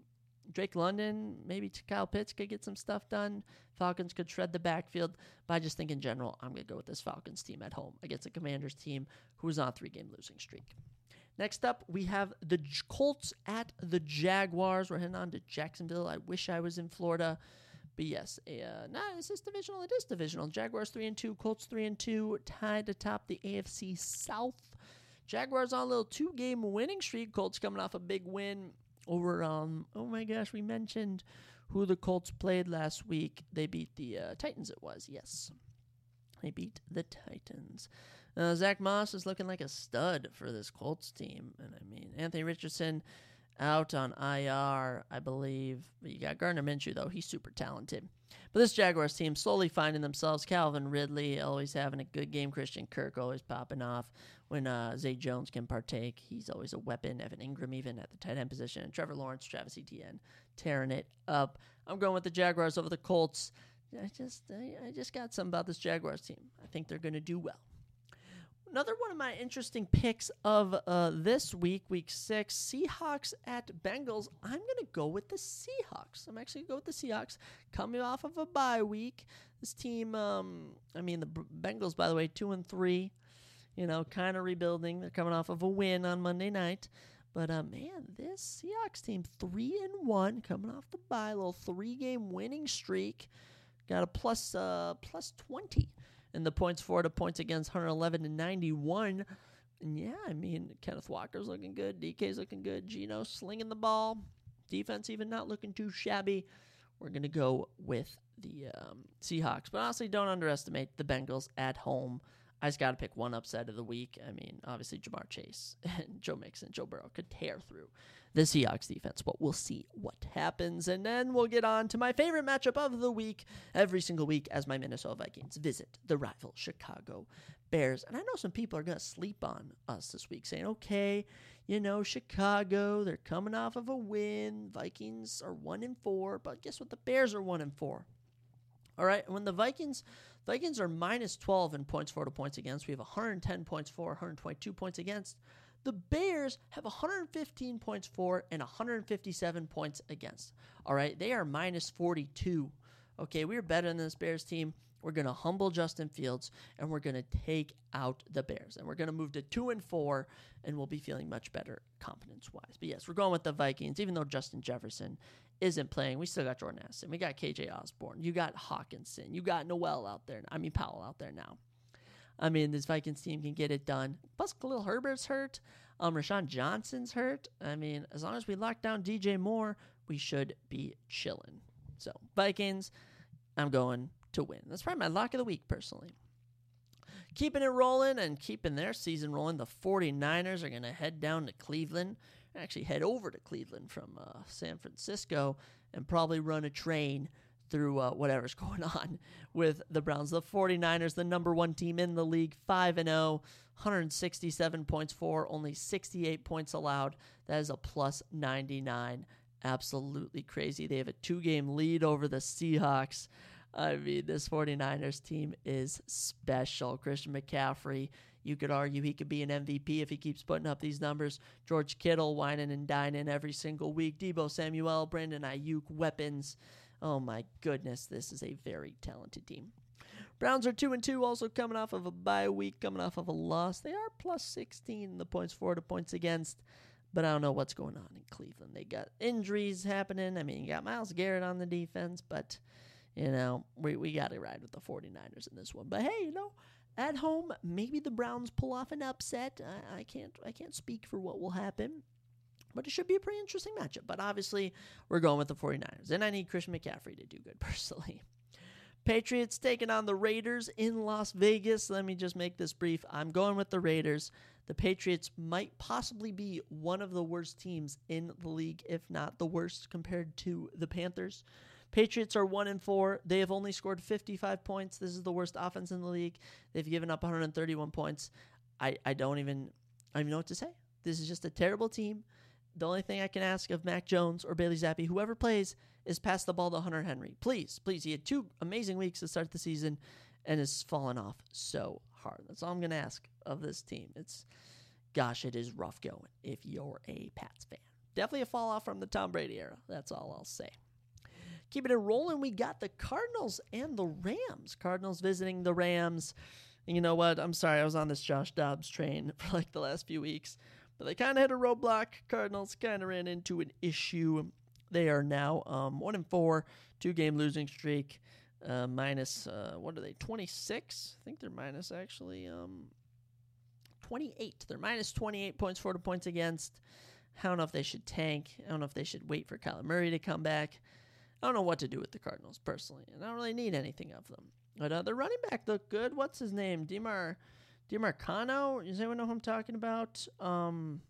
Drake London, maybe Kyle Pitts could get some stuff done. Falcons could shred the backfield. But I just think in general, I'm going to go with this Falcons team at home against a Commanders team who's on a three game losing streak. Next up, we have the Colts at the Jaguars. We're heading on to Jacksonville. I wish I was in Florida. But yes, uh, nah, is this divisional? It is divisional. Jaguars three and two, Colts three and two, tied atop the AFC South. Jaguars on a little two game winning streak. Colts coming off a big win over um oh my gosh, we mentioned who the Colts played last week. They beat the uh, Titans. It was yes, they beat the Titans. Uh, Zack Moss is looking like a stud for this Colts team, and I mean Anthony Richardson out on IR, I believe. You got Gardner Minshew, though. He's super talented. But this Jaguars team slowly finding themselves. Calvin Ridley always having a good game. Christian Kirk always popping off. When uh, Zay Jones can partake, he's always a weapon. Evan Engram, even at the tight end position. And Trevor Lawrence, Travis Etienne, tearing it up. I'm going with the Jaguars over the Colts. I just, I, I just got something about this Jaguars team. I think they're going to do well. Another one of my interesting picks of uh, this week, week six, Seahawks at Bengals. I'm going to go with the Seahawks. I'm actually going to go with the Seahawks coming off of a bye week. This team, um, I mean, the Bengals, by the way, two and three, you know, kind of rebuilding. They're coming off of a win on Monday night. But uh, man, this Seahawks team, three and one, coming off the bye, little three game winning streak. Got a plus, uh, plus 20 and the points for to points against 111 to 91. And yeah, I mean, Kenneth Walker's looking good. DK's looking good. Gino slinging the ball. Defense even not looking too shabby. We're going to go with the um, Seahawks. But honestly, don't underestimate the Bengals at home. I just got to pick one upset of the week. I mean, obviously, Ja'Marr Chase and Joe Mixon, Joe Burrow could tear through the Seahawks defense, but we'll see what happens. And then we'll get on to my favorite matchup of the week every single week as my Minnesota Vikings visit the rival Chicago Bears. And I know some people are going to sleep on us this week, saying, okay, you know, Chicago, they're coming off of a win. Vikings are one and four, but guess what? The Bears are one and four. All right, when the Vikings Vikings are minus 12 in points for to points against. We have 110 points for, 122 points against. The Bears have 115 points for and 157 points against. All right, they are minus 42. Okay, we're better than this Bears team. We're going to humble Justin Fields and we're going to take out the Bears. And we're going to move to 2 and 4 and we'll be feeling much better confidence wise. But yes, we're going with the Vikings even though Justin Jefferson isn't playing. We still got Jordan Addison. We got KJ Osborn. You got Hockenson. You got Noel out there. I mean Powell out there now. I mean, this Vikings team can get it done. Plus, Khalil Herbert's hurt. Um, Roschon Johnson's hurt. I mean, as long as we lock down DJ Moore, we should be chilling. So, Vikings, I'm going to win. That's probably my lock of the week, personally. Keeping it rolling and keeping their season rolling, the 49ers are going to head down to Cleveland. Actually, head over to Cleveland from uh, San Francisco and probably run a train through uh, whatever's going on with the Browns. The 49ers, the number one team in the league, 5 and 0, 167 points for, only 68 points allowed. That is a plus 99. Absolutely crazy. They have a two game lead over the Seahawks. I mean, this 49ers team is special. Christian McCaffrey, you could argue he could be an MVP if he keeps putting up these numbers. George Kittle whining and dining every single week. Deebo Samuel, Brandon Aiyuk, weapons. Oh my goodness, this is a very talented team. Browns are 2 and 2, also coming off of a bye week, coming off of a loss. They are plus 16 the points for to points against, but I don't know what's going on in Cleveland. They got injuries happening. I mean, you got Myles Garrett on the defense, but, you know, we, we got to ride with the 49ers in this one. But hey, you know, at home, maybe the Browns pull off an upset. I, I can't I can't speak for what will happen. But it should be a pretty interesting matchup. But obviously, we're going with the 49ers. And I need Christian McCaffrey to do good personally. Patriots taking on the Raiders in Las Vegas. Let me just make this brief. I'm going with the Raiders. The Patriots might possibly be one of the worst teams in the league, if not the worst, compared to the Panthers. Patriots are one and four. They have only scored 55 points. This is the worst offense in the league. They've given up 131 points. I, I don't even I don't even know what to say. This is just a terrible team. The only thing I can ask of Mac Jones or Bailey Zappe, whoever plays, is pass the ball to Hunter Henry. Please, please. He had two amazing weeks to start the season and has fallen off so hard. That's all I'm going to ask of this team. It's, gosh, it is rough going if you're a Pats fan. Definitely a fall off from the Tom Brady era. That's all I'll say. Keeping it rolling, we got the Cardinals and the Rams. Cardinals visiting the Rams. And you know what? I'm sorry, I was on this Josh Dobbs train for like the last few weeks. But they kind of hit a roadblock. Cardinals kind of ran into an issue. They are now um, one and four, two game losing streak. Uh, minus uh, what are they? Twenty six. I think they're minus actually um, twenty eight. They're minus twenty eight points, forty points against. I don't know if they should tank. I don't know if they should wait for Kyler Murray to come back. I don't know what to do with the Cardinals personally, and I don't really need anything of them. But uh, the running back looked good. What's his name? Demar Demercado. Does anyone know who I'm talking about? Um,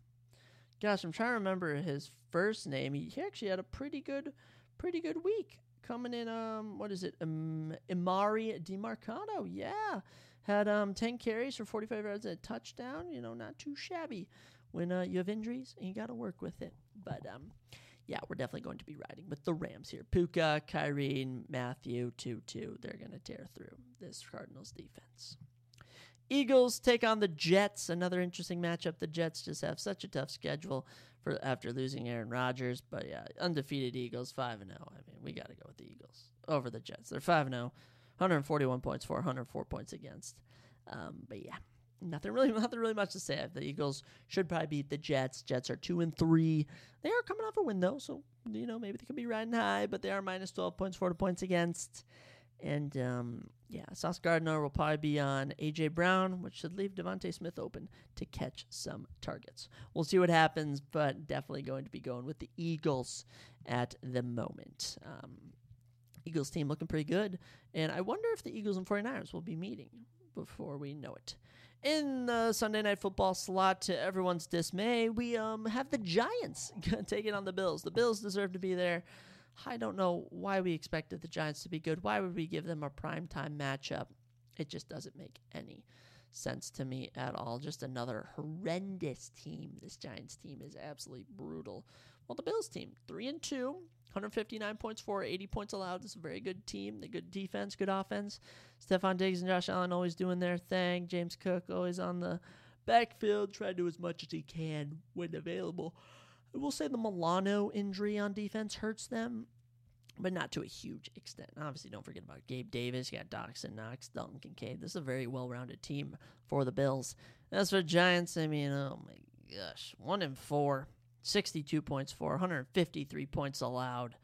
gosh, I'm trying to remember his first name. He, he actually had a pretty good, pretty good week coming in. Um, what is it? Um, Emari Demercado. Yeah, had um 10 carries for 45 yards and a touchdown. You know, not too shabby. When uh, you have injuries and you got to work with it. But um, yeah, we're definitely going to be riding with the Rams here. Puka, Kyren, Matthew, 2 2. They're going to tear through this Cardinals defense. Eagles take on the Jets. Another interesting matchup. The Jets just have such a tough schedule for after losing Aaron Rodgers. But yeah, undefeated Eagles, 5 0. I mean, we got to go with the Eagles over the Jets. They're 5 0, 141 points for, 104 points against. Um, but yeah, nothing really, nothing really much to say. The Eagles should probably beat the Jets. Jets are two and three. They are coming off a win though, so you know maybe they could be riding high, but they are minus twelve points, forty points against. And um, yeah, Sauce Gardner will probably be on A.J. Brown, which should leave DeVonta Smith open to catch some targets. We'll see what happens, but definitely going to be going with the Eagles at the moment. Um, Eagles team looking pretty good, and I wonder if the Eagles and 49ers will be meeting before we know it. In the Sunday night football slot, to everyone's dismay, we um have the Giants taking on the Bills. The Bills deserve to be there. I don't know why we expected the Giants to be good. Why would we give them a primetime matchup? It just doesn't make any sense to me at all. Just another horrendous team. This Giants team is absolutely brutal. Well, the Bills team, 3 and 2, 159 points for, 80 points allowed. It's a very good team. The good defense, good offense. Stefon Diggs and Josh Allen always doing their thing. James Cook always on the backfield, trying to do as much as he can when available. I will say the Milano injury on defense hurts them, but not to a huge extent. Obviously, don't forget about Gabe Davis. You got Dawson Knox, Dalton Kincaid. This is a very well rounded team for the Bills. As for Giants, I mean, oh my gosh, one and four, 62 points for, 153 points allowed.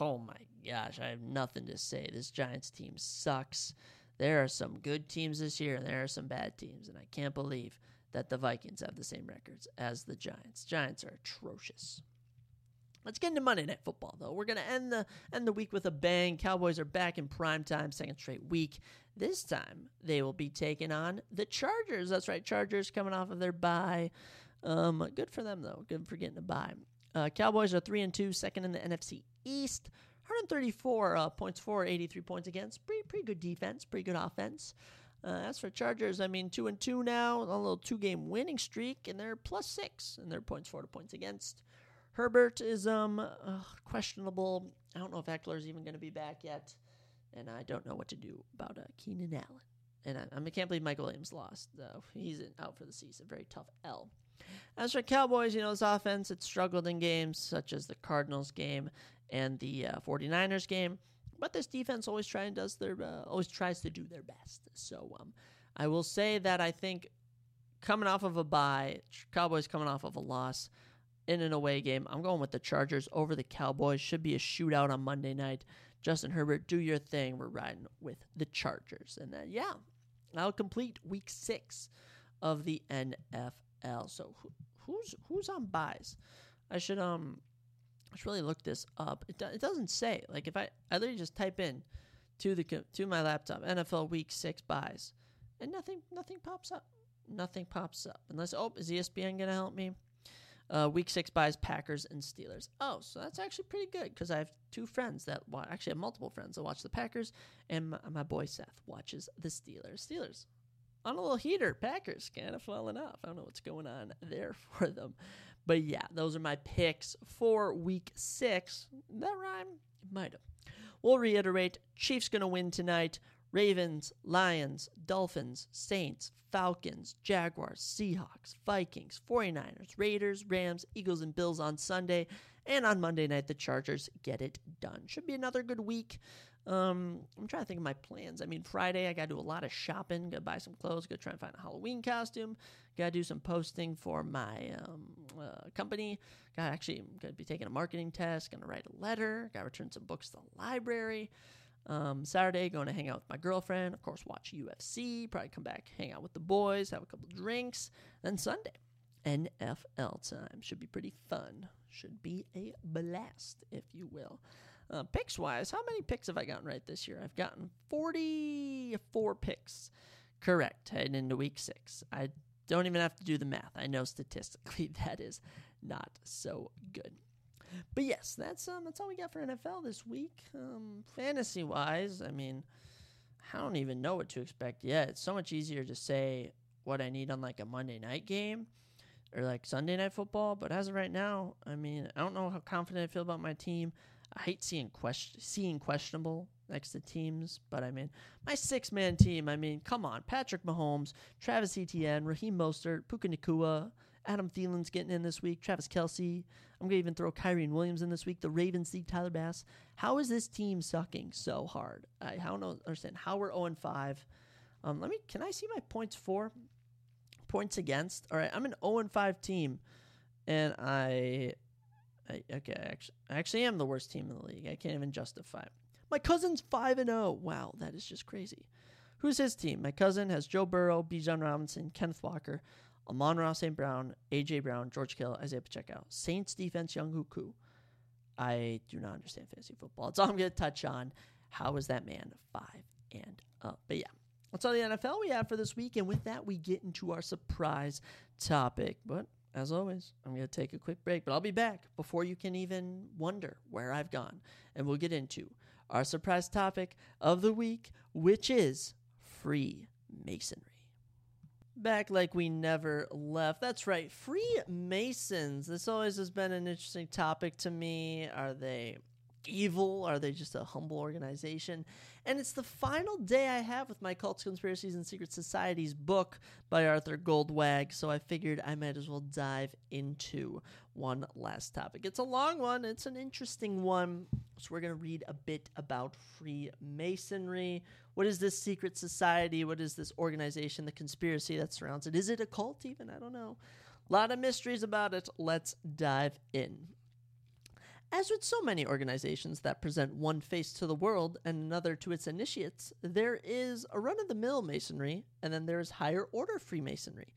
Oh my gosh, I have nothing to say. This Giants team sucks. There are some good teams this year, and there are some bad teams, and I can't believe that the Vikings have the same records as the Giants. Giants are atrocious. Let's get into Monday Night Football, though. We're going to end the end the week with a bang. Cowboys are back in prime time, second straight week. This time they will be taking on the Chargers. That's right, Chargers coming off of their bye. Um, good for them though. Good for getting a bye. Uh, Cowboys are three and two, second in the NFC East. 134 uh, points for, 83 points against. Pretty pretty good defense, pretty good offense. Uh, as for Chargers, I mean, two and two now, a little two-game winning streak, and they're plus six in their points for to points against. Herbert is um uh, questionable. I don't know if Ekeler's even going to be back yet, and I don't know what to do about uh, Keenan Allen. And I, I, can't believe Michael Williams lost, though. He's out for the season. Very tough L. As for Cowboys, you know, his offense, it struggled in games such as the Cardinals game and the uh, 49ers game. But this defense always tries does their uh, always tries to do their best. So um, I will say that I think coming off of a bye, Cowboys coming off of a loss in an away game, I'm going with the Chargers over the Cowboys. Should be a shootout on Monday night. Justin Herbert, do your thing. We're riding with the Chargers, and then yeah, I'll complete Week Six of the NFL. So who, who's who's on buys? I should um Should really look this up. It, do, it doesn't say. Like if I I literally just type in to the to my laptop. NFL Week Six buys, and nothing nothing pops up. Nothing pops up unless oh is ESPN gonna help me? Uh, week six buys Packers and Steelers. Oh, so that's actually pretty good because I have two friends that. Actually, I have multiple friends that watch the Packers, and my, my boy Seth watches the Steelers. Steelers on a little heater. Packers kind of falling off. I don't know what's going on there for them, but yeah, those are my picks for Week Six. That rhyme might have. We'll reiterate: Chiefs gonna win tonight. Ravens, Lions, Dolphins, Saints, Falcons, Jaguars, Seahawks, Vikings, 49ers, Raiders, Rams, Eagles, and Bills on Sunday. And on Monday night, the Chargers get it done. Should be another good week. Um, I'm trying to think of my plans. I mean, Friday, I got to do a lot of shopping, got to buy some clothes, got to try and find a Halloween costume, got to do some posting for my um, uh, company. Got actually got to be taking a marketing test, going to write a letter, got to return some books to the library. Um, Saturday, going to hang out with my girlfriend. Of course, watch UFC. Probably come back, hang out with the boys, have a couple drinks. Then Sunday, NFL time. Should be pretty fun. Should be a blast, if you will. Uh, picks wise, how many picks have I gotten right this year? I've gotten 44 picks correct heading into week six. I don't even have to do the math. I know statistically that is not so good. But yes, that's um that's all we got for NFL this week. Um, fantasy wise, I mean, I don't even know what to expect yet. It's so much easier to say what I need on like a Monday night game or like Sunday night football. But as of right now, I mean, I don't know how confident I feel about my team. I hate seeing question seeing questionable next to teams, but I mean, my six man team. I mean, come on, Patrick Mahomes, Travis Etienne, Raheem Mostert, Puka Nacua, Adam Thielen's getting in this week. Travis Kelce. I'm gonna even throw Kyren Williams in this week. The Ravens see Tyler Bass. How is this team sucking so hard? I, I don't understand how we're 0 and 5. Um, let me. Can I see my points for? Points against. All right, I'm an 0 and 5 team, and I. I okay, I actually, I actually am the worst team in the league. I can't even justify. My cousin's 5 and 0. Wow, that is just crazy. Who's his team? My cousin has Joe Burrow, Bijan Robinson, Kenneth Walker, Amon-Ra St. Brown, A.J. Brown, George Kittle, Isaiah Pacheco. Saints defense, Younghoe Koo. I do not understand fantasy football. That's all I'm going to touch on. How is that man five and up? But yeah, that's all the NFL we have for this week. And with that, we get into our surprise topic. But as always, I'm going to take a quick break, but I'll be back before you can even wonder where I've gone. And we'll get into our surprise topic of the week, which is Freemasonry back like we never left. That's right, Freemasons. This always has been an interesting topic to me. Are they evil? Are they just a humble organization? And it's the final day I have with my Cults, Conspiracies, and Secret Societies book by Arthur Goldwag, so I figured I might as well dive into one last topic. It's a long one, it's an interesting one. So we're going to read a bit about Freemasonry. What is this secret society? What is this organization, the conspiracy that surrounds it? Is it a cult even? I don't know. A lot of mysteries about it. Let's dive in. As with so many organizations that present one face to the world and another to its initiates, there is a run of the mill Masonry, and then there is higher order Freemasonry.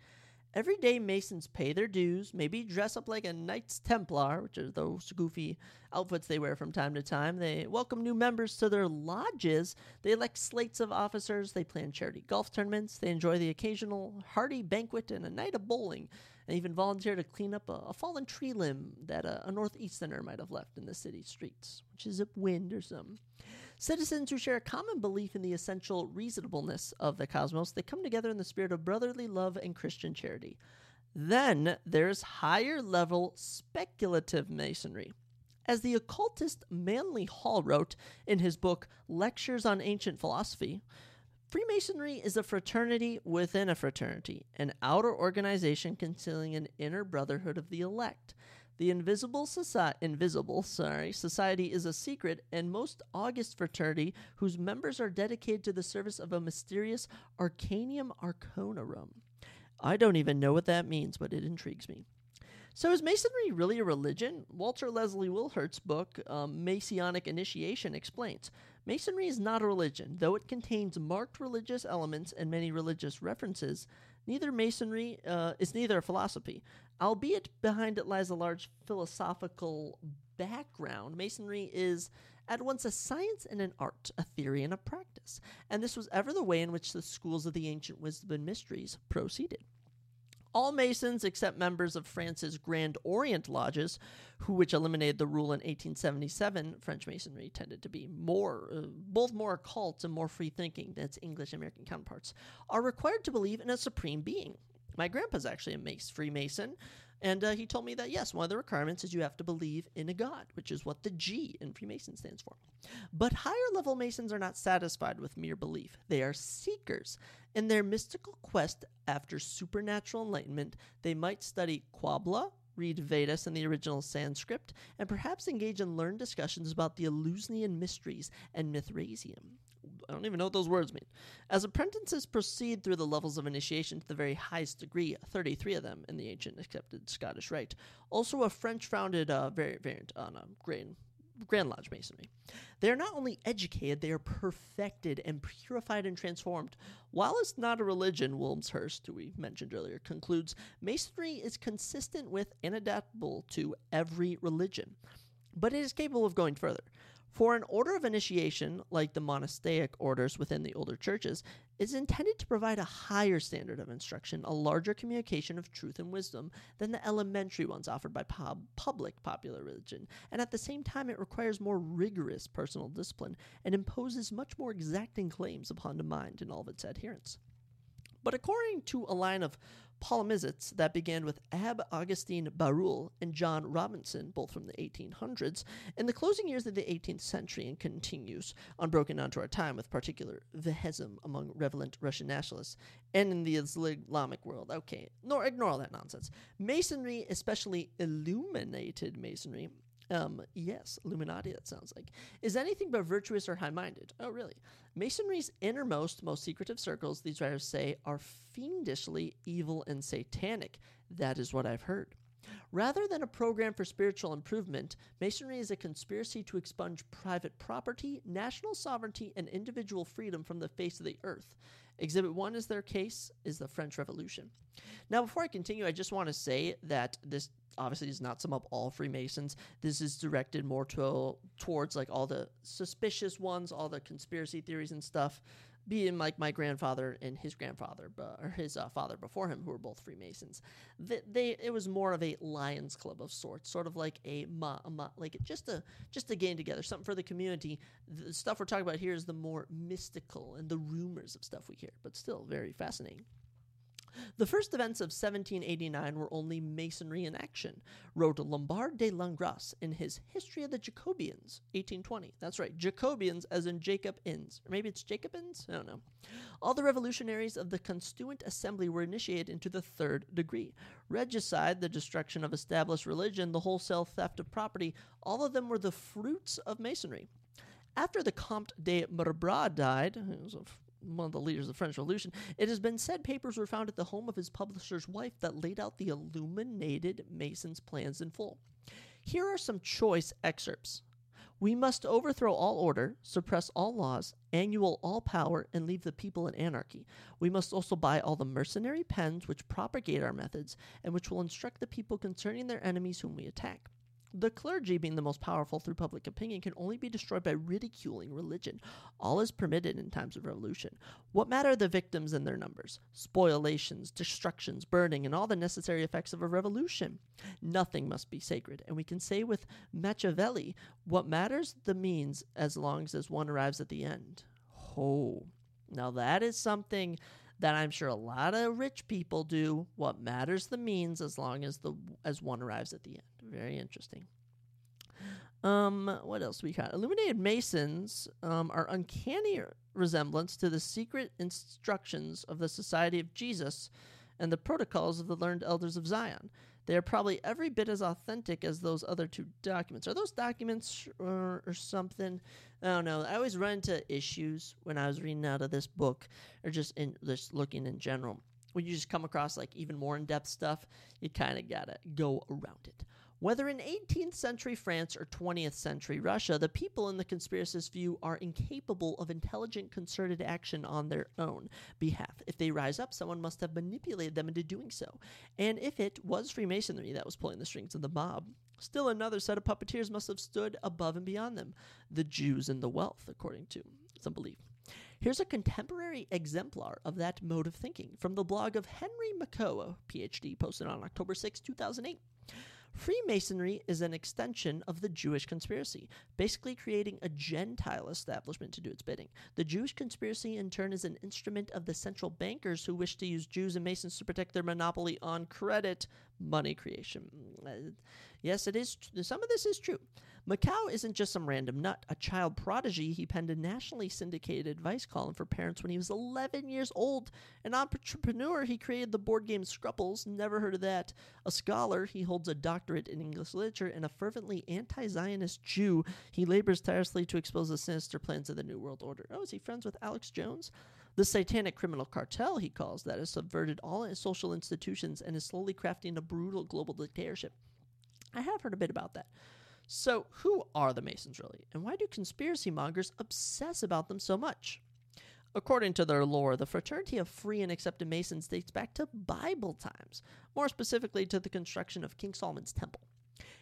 Everyday Masons pay their dues, maybe dress up like a Knights Templar, which are those goofy outfits they wear from time to time. They welcome new members to their lodges. They elect slates of officers. They plan charity golf tournaments. They enjoy the occasional hearty banquet and a night of bowling, and even volunteer to clean up a, a fallen tree limb that a, a Northeasterner might have left in the city streets, which is a wind or some. Citizens who share a common belief in the essential reasonableness of the cosmos, they come together in the spirit of brotherly love and Christian charity. Then there's higher level speculative masonry. As the occultist Manly Hall wrote in his book Lectures on Ancient Philosophy, Freemasonry is a fraternity within a fraternity, an outer organization concealing an inner brotherhood of the elect. The invisible society, invisible, sorry, society is a secret and most august fraternity whose members are dedicated to the service of a mysterious Arcanium Arconarum. I don't even know what that means, but it intrigues me. So, is Masonry really a religion? Walter Leslie Wilmshurst's book, um, Masonic Initiation, explains Masonry is not a religion, though it contains marked religious elements and many religious references. Neither Masonry uh, is neither a philosophy, albeit behind it lies a large philosophical background. Masonry is at once a science and an art, a theory and a practice, and this was ever the way in which the schools of the ancient wisdom and mysteries proceeded. All Masons, except members of France's Grand Orient lodges, who which eliminated the rule in 1877, French Masonry tended to be more, uh, both more occult and more free thinking than its English American counterparts, are required to believe in a supreme being. My grandpa's actually a Mace Freemason, and uh, he told me that yes, one of the requirements is you have to believe in a god, which is what the G in Freemason stands for. But higher level Masons are not satisfied with mere belief, they are seekers. In their mystical quest after supernatural enlightenment, they might study Kabbalah, read Vedas in the original Sanskrit, and perhaps engage in learned discussions about the Eleusinian mysteries and Mithraism. I don't even know what those words mean. As apprentices proceed through the levels of initiation to the very highest degree, 33 of them in the ancient accepted Scottish Rite, also a French founded uh, variant on a grain Grand Lodge Masonry. They are not only educated, they are perfected and purified and transformed. While it's not a religion, Wilmshurst, who we mentioned earlier, concludes Masonry is consistent with and adaptable to every religion, but it is capable of going further. For an order of initiation, like the monastic orders within the older churches, is intended to provide a higher standard of instruction, a larger communication of truth and wisdom than the elementary ones offered by pub- public popular religion, and at the same time it requires more rigorous personal discipline and imposes much more exacting claims upon the mind and all of its adherents. But according to a line of Ptolemaists that began with Ab Augustine Barruel and John Robinson, both from the 1800s, in the closing years of the 18th century and continues, unbroken onto our time with particular vehemism among relevant Russian nationalists and in the Islamic world. Okay, nor ignore all that nonsense. Masonry, especially illuminated masonry, um, yes, Illuminati, that sounds like, is anything but virtuous or high minded. Oh, really? Masonry's innermost, most secretive circles, these writers say, are fiendishly evil and satanic. That is what I've heard. Rather than a program for spiritual improvement, Masonry is a conspiracy to expunge private property, national sovereignty, and individual freedom from the face of the earth. Exhibit 1 is their case is the French Revolution. Now, before I continue, I just want to say that this obviously does not sum up all Freemasons. This is directed more to, towards like all the suspicious ones, all the conspiracy theories and stuff. Being like my grandfather and his grandfather, or his uh, father before him, who were both Freemasons, they, they, it was more of a Lions Club of sorts, sort of like a ma, a ma like just a just a game together, something for the community. The stuff we're talking about here is the more mystical and the rumors of stuff we hear, but still very fascinating. The first events of 1789 were only masonry in action, wrote Lombard de Langres in his History of the Jacobians, 1820. That's right, Jacobians as in Jacob Inns. Or maybe it's Jacobins? I don't know. All the revolutionaries of the Constituent Assembly were initiated into the third degree. Regicide, the destruction of established religion, the wholesale theft of property, all of them were the fruits of masonry. After the Comte de Marbrad died, he was a one of the leaders of the French Revolution, it has been said papers were found at the home of his publisher's wife that laid out the illuminated Mason's plans in full. Here are some choice excerpts. We must overthrow all order, suppress all laws, annul all power, and leave the people in anarchy. We must also buy all the mercenary pens which propagate our methods, and which will instruct the people concerning their enemies whom we attack. The clergy, being the most powerful through public opinion, can only be destroyed by ridiculing religion. All is permitted in times of revolution. What matter the victims and their numbers? Spoliations, destructions, burning, and all the necessary effects of a revolution. Nothing must be sacred, and we can say with Machiavelli, what matters the means as long as one arrives at the end. Oh, now that is something that I'm sure a lot of rich people do. What matters the means as long as the as one arrives at the end. Very interesting. Um, what else we got? Illuminated Masons um, are uncanny resemblance to the secret instructions of the Society of Jesus and the protocols of the learned elders of Zion. They are probably every bit as authentic as those other two documents. Are those documents or, or something? I don't know. I always run into issues when I was reading out of this book or just in just looking in general. When you just come across like even more in depth stuff, you kind of gotta go around it. Whether in 18th century France or 20th century Russia, the people in the conspiracist view are incapable of intelligent concerted action on their own behalf. If they rise up, someone must have manipulated them into doing so. And if it was Freemasonry that was pulling the strings of the mob, still another set of puppeteers must have stood above and beyond them the Jews and the wealth, according to some belief. Here's a contemporary exemplar of that mode of thinking from the blog of Henry Makow, PhD, posted on October 6, 2008. Freemasonry is an extension of the Jewish conspiracy, basically creating a Gentile establishment to do its bidding. The Jewish conspiracy, in turn, is an instrument of the central bankers who wish to use Jews and Masons to protect their monopoly on credit money creation. Uh, yes, it is. Some of this is true. Makow isn't just some random nut. A child prodigy, he penned a nationally syndicated advice column for parents when he was 11 years old. An entrepreneur, he created the board game Scruples. Never heard of that. A scholar, he holds a doctorate in English literature. And a fervently anti Zionist Jew, he labors tirelessly to expose the sinister plans of the New World Order. Oh, is he friends with Alex Jones? The satanic criminal cartel, he calls that, has subverted all social institutions and is slowly crafting a brutal global dictatorship. I have heard a bit about that. So, who are the Masons really, and why do conspiracy mongers obsess about them so much? According to their lore, the fraternity of free and accepted Masons dates back to Bible times, more specifically to the construction of King Solomon's temple.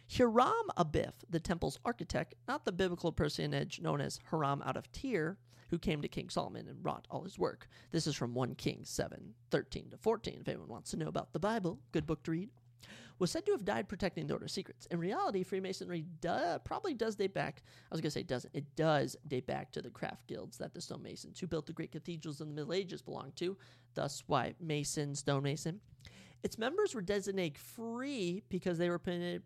Hiram Abiff, the temple's architect, not the biblical personage known as Hiram out of Tyre, who came to King Solomon and wrought all his work. This is from 1 Kings 7 13 to 14, if anyone wants to know about the Bible. Good book to read was said to have died protecting the order's secrets. In reality, Freemasonry do- probably does date back. I was going to say doesn't. It does date back to the craft guilds that the stonemasons who built the great cathedrals in the Middle Ages belonged to. Thus, why Mason, stonemason. Its members were designated free because they were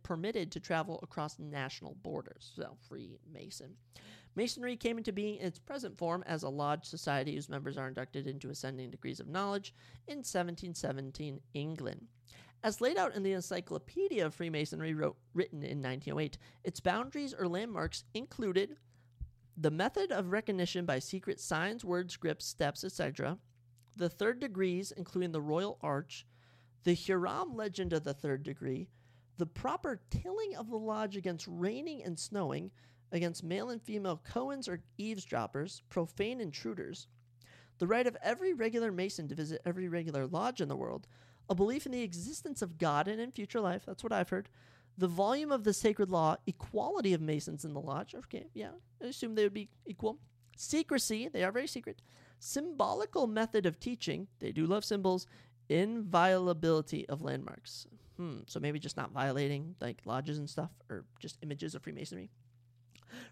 permitted to travel across national borders. So, Freemason. Masonry came into being in its present form as a lodge society whose members are inducted into ascending degrees of knowledge in 1717 England. As laid out in the Encyclopedia of Freemasonry, wrote, written in 1908, its boundaries or landmarks included the method of recognition by secret signs, words, grips, steps, etc., the third degrees, including the Royal Arch, the Hiram legend of the third degree, the proper tyling of the lodge against raining and snowing, against male and female cowans or eavesdroppers, profane intruders, the right of every regular Mason to visit every regular lodge in the world, a belief in the existence of God and in future life. That's what I've heard. The volume of the sacred law, equality of Masons in the lodge. Okay, yeah, I assume they would be equal. Secrecy, they are very secret. Symbolical method of teaching, they do love symbols. Inviolability of landmarks. Hmm, so maybe just not violating like lodges and stuff, or just images of Freemasonry.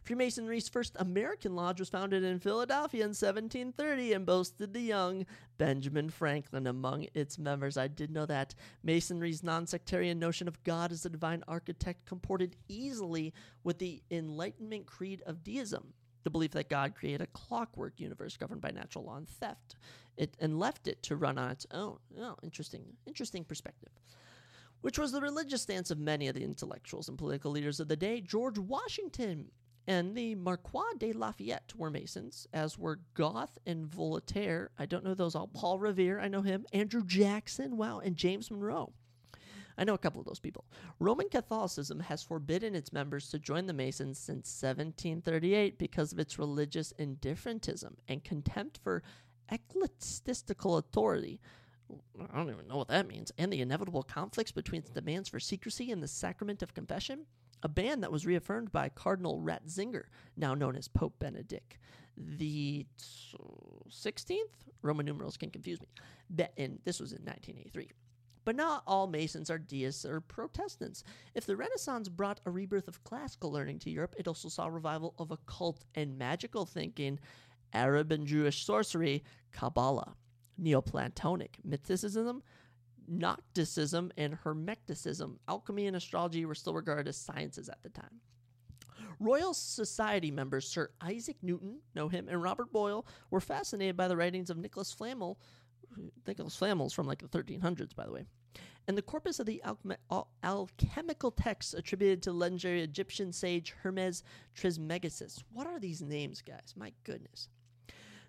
Freemasonry's first American lodge was founded in Philadelphia in 1730 and boasted the young Benjamin Franklin among its members. I did know that. Masonry's non sectarian notion of God as a divine architect comported easily with the Enlightenment creed of deism the belief that God created a clockwork universe governed by natural law and theft, it, and left it to run on its own. Oh, interesting, interesting perspective. Which was the religious stance of many of the intellectuals and political leaders of the day. George Washington and the Marquis de Lafayette were Masons, as were Goethe and Voltaire. I don't know those all. Paul Revere, I know him. Andrew Jackson, wow, and James Monroe. I know a couple of those people. Roman Catholicism has forbidden its members to join the Masons since 1738 because of its religious indifferentism and contempt for ecclesiastical authority. I don't even know what that means. And the inevitable conflicts between demands for secrecy and the sacrament of confession a ban that was reaffirmed by Cardinal Ratzinger, now known as Pope Benedict the 16th. Roman numerals can confuse me. This was in 1983. But not all Masons are deists or Protestants. If the Renaissance brought a rebirth of classical learning to Europe, it also saw a revival of occult and magical thinking, Arab and Jewish sorcery, Kabbalah, Neoplatonic mysticism, Gnosticism and Hermeticism, alchemy and astrology were still regarded as sciences at the time. Royal Society members Sir Isaac Newton, know him, and Robert Boyle were fascinated by the writings of Nicholas Flamel. Nicholas Flamel's from like the 1300s, by the way. And the corpus of the al- alchemical texts attributed to legendary Egyptian sage Hermes Trismegistus. What are these names, guys? My goodness.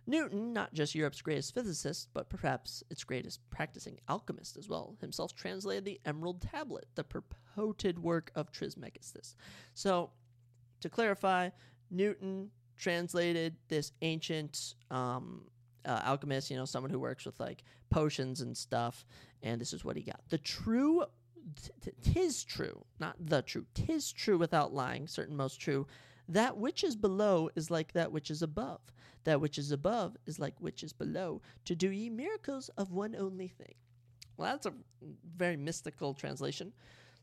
Newton, not just Europe's greatest physicist, but perhaps its greatest practicing alchemist as well, himself translated the Emerald Tablet, the purported work of Trismegistus. So, to clarify, Newton translated this ancient um, uh, alchemist, you know, someone who works with like potions and stuff, and this is what he got. The true, t- tis true, not the true, tis true without lying, certain most true. That which is below is like that which is above. That which is above is like which is below. To do ye miracles of one only thing. Well, that's a very mystical translation.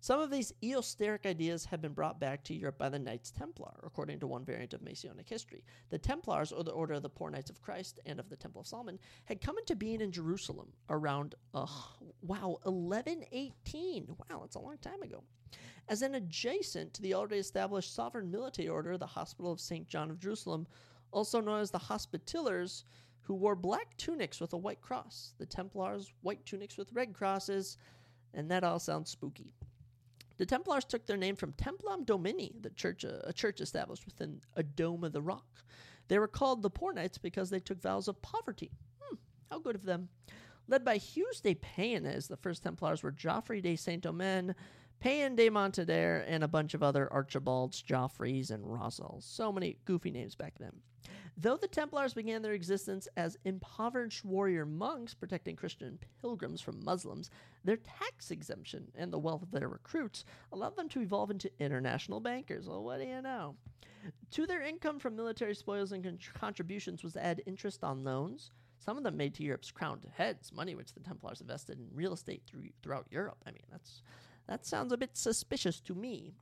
Some of these eosteric ideas have been brought back to Europe by the Knights Templar, according to one variant of Masonic history. The Templars, or the Order of the Poor Knights of Christ and of the Temple of Solomon, had come into being in Jerusalem around, uh, wow, 1118. Wow, that's a long time ago. As an adjacent to the already established sovereign military order, the Hospital of St. John of Jerusalem, also known as the Hospitallers, who wore black tunics with a white cross. The Templars, white tunics with red crosses, and that all sounds spooky. The Templars took their name from Templum Domini, the church, uh, a church established within a dome of the rock. They were called the Poor Knights because they took vows of poverty. Hmm, how good of them. Led by Hugues de Payens, the first Templars were Geoffrey de Saint Domingue, Payen de Montadier, and a bunch of other Archibalds, Joffreys, and Rosals. So many goofy names back then. Though the Templars began their existence as impoverished warrior monks protecting Christian pilgrims from Muslims, their tax exemption and the wealth of their recruits allowed them to evolve into international bankers. Well, what do you know? To their income from military spoils and con- contributions was added interest on loans, some of them made to Europe's crowned heads, money which the Templars invested in real estate through, throughout Europe. I mean, that's that sounds a bit suspicious to me.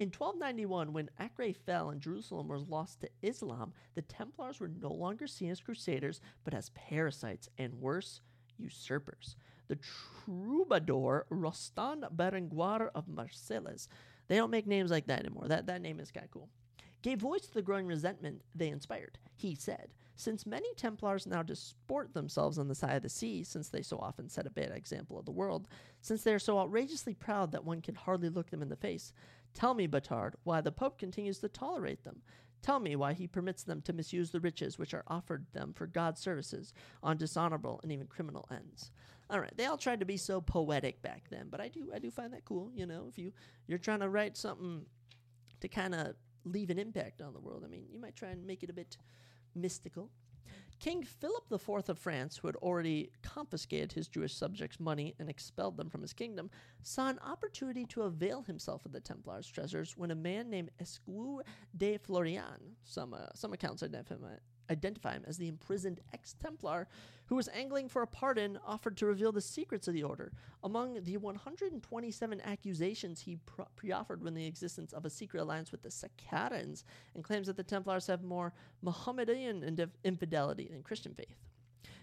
In 1291, when Acre fell and Jerusalem was lost to Islam, the Templars were no longer seen as crusaders, but as parasites and worse, usurpers. The troubadour Rostand Berenguer of Marseilles, they don't make names like that anymore. That, that name is kind of cool. Gave voice to the growing resentment they inspired. He said, Since many Templars now disport themselves on the side of the sea, since they so often set a bad example of the world, since they are so outrageously proud that one can hardly look them in the face, Tell me, Batard, why the Pope continues to tolerate them. Tell me why he permits them to misuse the riches which are offered them for God's services on dishonorable and even criminal ends. All right, they all tried to be so poetic back then, but I do I do find that cool. You know, if you you're trying to write something to kind of leave an impact on the world, I mean, you might try and make it a bit mystical. King Philip IV of France, who had already confiscated his Jewish subjects' money and expelled them from his kingdom, saw an opportunity to avail himself of the Templars' treasures when a man named Escu de Florian, some, uh, some accounts identify him, identify him as the imprisoned ex Templar who was angling for a pardon, offered to reveal the secrets of the order. Among the 127 accusations he pre offered when the existence of a secret alliance with the Sakarans, and claims that the Templars have more Mohammedan infidelity than Christian faith.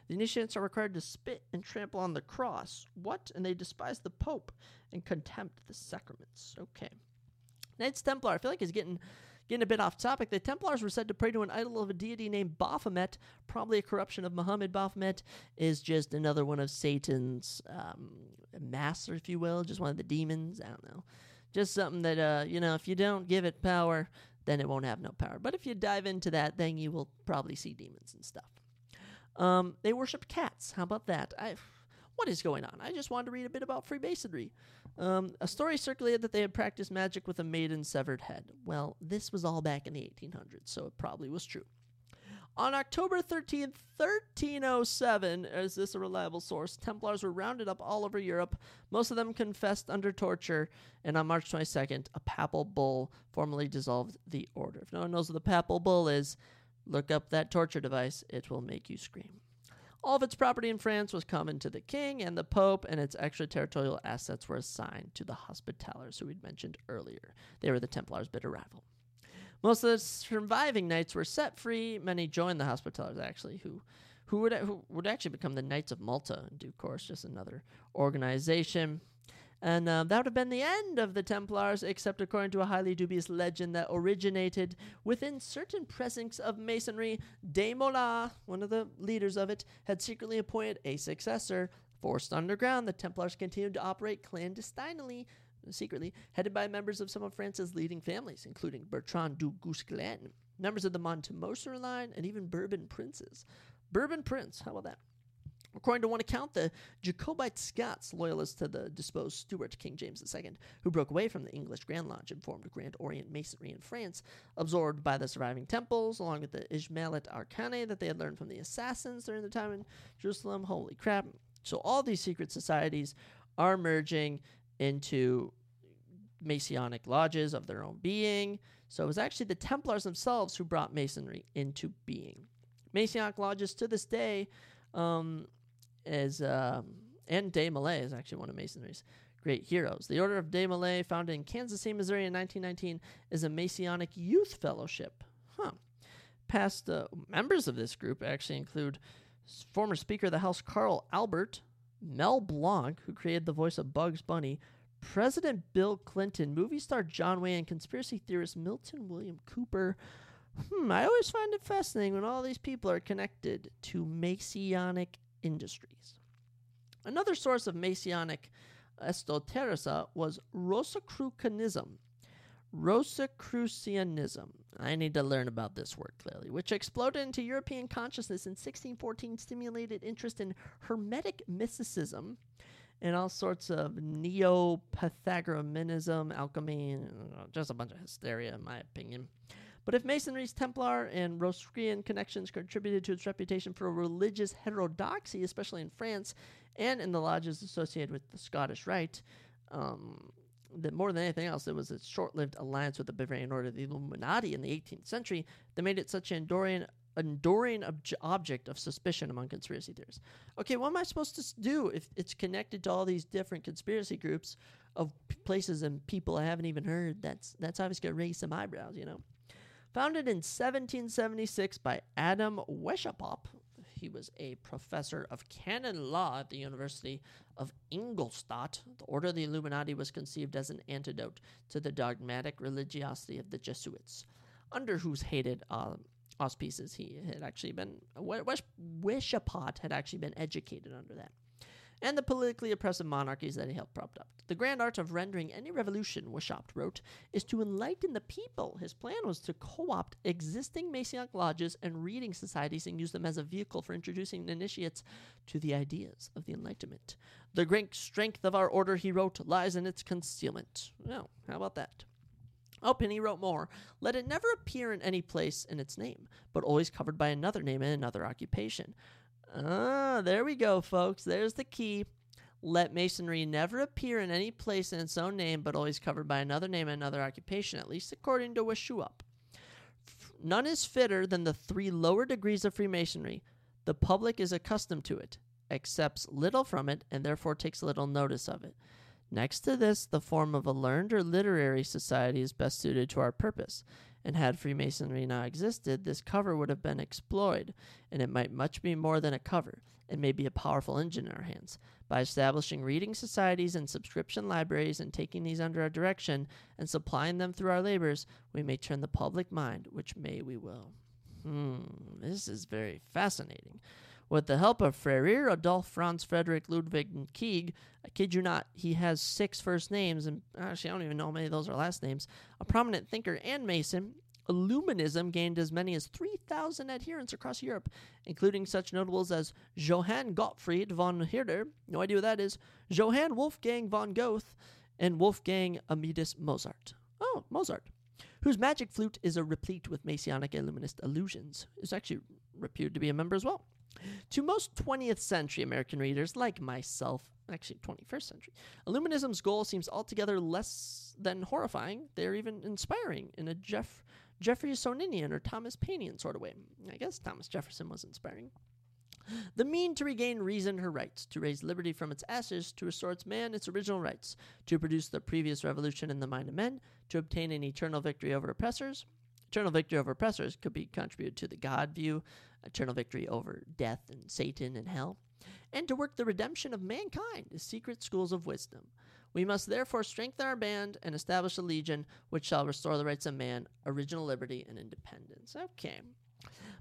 The initiates are required to spit and trample on the cross. What? And they despise the Pope and contempt the sacraments. Okay. Knights Templar, I feel like he's getting Getting a bit off topic, the Templars were said to pray to an idol of a deity named Baphomet, probably a corruption of Muhammad. Baphomet is just another one of Satan's um, master, if you will, just one of the demons. I don't know. Just something that, uh, you know, if you don't give it power, then it won't have no power. But if you dive into that, then you will probably see demons and stuff. Um, they worship cats. How about that? I what is going on? I just wanted to read a bit about Freemasonry. Um, a story circulated that they had practiced magic with a maiden's severed head. Well, this was all back in the 1800s, so it probably was true. On October 13, 1307, is this a reliable source? Templars were rounded up all over Europe. Most of them confessed under torture, and on March 22nd, a papal bull formally dissolved the order. If no one knows what the papal bull is, look up that torture device. It will make you scream. All of its property in France was common to the king and the pope, and its extraterritorial assets were assigned to the Hospitallers, who we'd mentioned earlier. They were the Templars' bitter rival. Most of the surviving knights were set free. Many joined the Hospitallers, actually, who who would who would actually become the Knights of Malta in due course, just another organization. And uh, that would have been the end of the Templars, except according to a highly dubious legend that originated within certain precincts of Masonry. De Molay, one of the leaders of it, had secretly appointed a successor. Forced underground, the Templars continued to operate clandestinely, secretly, headed by members of some of France's leading families, including Bertrand du Guesclin, members of the Montemoser line, and even Bourbon princes. Bourbon Prince. How about that? According to one account, the Jacobite Scots, loyalists to the disposed Stuart King James II, who broke away from the English Grand Lodge and formed Grand Orient Masonry in France, absorbed by the surviving temples, along with the Ismailit Arcane that they had learned from the assassins during their time in Jerusalem. Holy crap. So all these secret societies are merging into Masonic lodges of their own being. So it was actually the Templars themselves who brought Masonry into being. Masonic lodges to this day um, is um, and De Molay is actually one of Masonry's great heroes. The Order of DeMolay, founded in Kansas City, Missouri in 1919, is a Masonic youth fellowship. Huh. Past uh, members of this group actually include former Speaker of the House Carl Albert, Mel Blanc, who created the voice of Bugs Bunny, President Bill Clinton, movie star John Wayne, and conspiracy theorist Milton William Cooper. Hmm, I always find it fascinating when all these people are connected to Masonic industries. Another source of Masonic esoterica was Rosicrucianism. Rosicrucianism. I need to learn about this word clearly, which exploded into European consciousness in 1614, stimulated interest in Hermetic mysticism and all sorts of neo Pythagoreanism, alchemy, just a bunch of hysteria, in my opinion. But if Masonry's Templar and Rosicrucian connections contributed to its reputation for religious heterodoxy, especially in France and in the lodges associated with the Scottish Rite, um, that more than anything else, it was its short-lived alliance with the Bavarian Order, the Illuminati, in the 18th century that made it such an enduring, enduring obj- object of suspicion among conspiracy theorists. Okay, what am I supposed to do if it's connected to all these different conspiracy groups of p- places and people I haven't even heard? That's that's obviously gonna raise some eyebrows, you know. Founded in 1776 by Adam Weishaupt, he was a professor of canon law at the University of Ingolstadt. The Order of the Illuminati was conceived as an antidote to the dogmatic religiosity of the Jesuits, under whose hated uh, auspices he had actually been. Weishaupt had actually been educated under that and the politically oppressive monarchies that he helped prop up. The grand art of rendering any revolution, Weishaupt wrote, is to enlighten the people. His plan was to co opt existing Masonic lodges and reading societies and use them as a vehicle for introducing initiates to the ideas of the Enlightenment. The great strength of our order, he wrote, lies in its concealment. Well, how about that? Oh, and he wrote more. Let it never appear in any place in its name, but always covered by another name and another occupation. Ah, there we go, folks. There's the key. Let masonry never appear in any place in its own name, but always covered by another name and another occupation, at least according to Weishaupt. None is fitter than the three lower degrees of Freemasonry. The public is accustomed to it, accepts little from it, and therefore takes little notice of it. Next to this, the form of a learned or literary society is best suited to our purpose and had Freemasonry not existed, this cover would have been exploited, and it might much be more than a cover. It may be a powerful engine in our hands. By establishing reading societies and subscription libraries and taking these under our direction and supplying them through our labors, we may turn the public mind, which may we will. Hmm, this is very fascinating. With the help of Freire, Adolf, Franz, Frederick, Ludwig, and Krieg, I kid you not, he has six first names, and actually, I don't even know how many of those are last names. A prominent thinker and Mason, Illuminism gained as many as 3,000 adherents across Europe, including such notables as Johann Gottfried von Herder, no idea what that is, Johann Wolfgang von Goethe, and Wolfgang Amadeus Mozart. Oh, Mozart. Whose magic flute is a replete with Masonic Illuminist illusions. Is actually reputed to be a member as well. To most 20th century American readers, like myself, actually 21st century, Illuminism's goal seems altogether less than horrifying. They're even inspiring in a Jeff Jeffersonian or Thomas Painian sort of way. I guess Thomas Jefferson was inspiring. The mean to regain reason her rights, to raise liberty from its ashes, to restore its man its original rights, to produce the previous revolution in the mind of men, to obtain an eternal victory over oppressors. Eternal victory over oppressors could be contributed to the God view, eternal victory over death and Satan and hell, and to work the redemption of mankind as secret schools of wisdom. We must therefore strengthen our band and establish a legion which shall restore the rights of man, original liberty, and independence. Okay.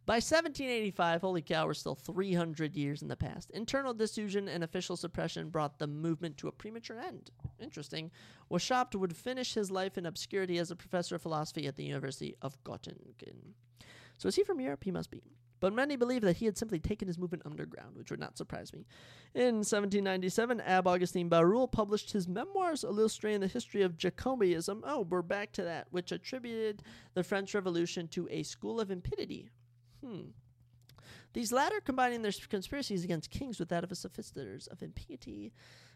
By 1785, holy cow, we're still 300 years in the past. Internal disillusion and official suppression brought the movement to a premature end. Interesting. Weishaupt would finish his life in obscurity as a professor of philosophy at the University of Göttingen. So is he from Europe? He must be. But many believe that he had simply taken his movement underground, which would not surprise me. In 1797, Abbe Augustin Barruel published his memoirs illustrating the history of Jacobinism. Oh, we're back to that, which attributed the French Revolution to a school of impiety. Hmm. These latter combining their conspiracies against kings with that of the sophisters of impiety.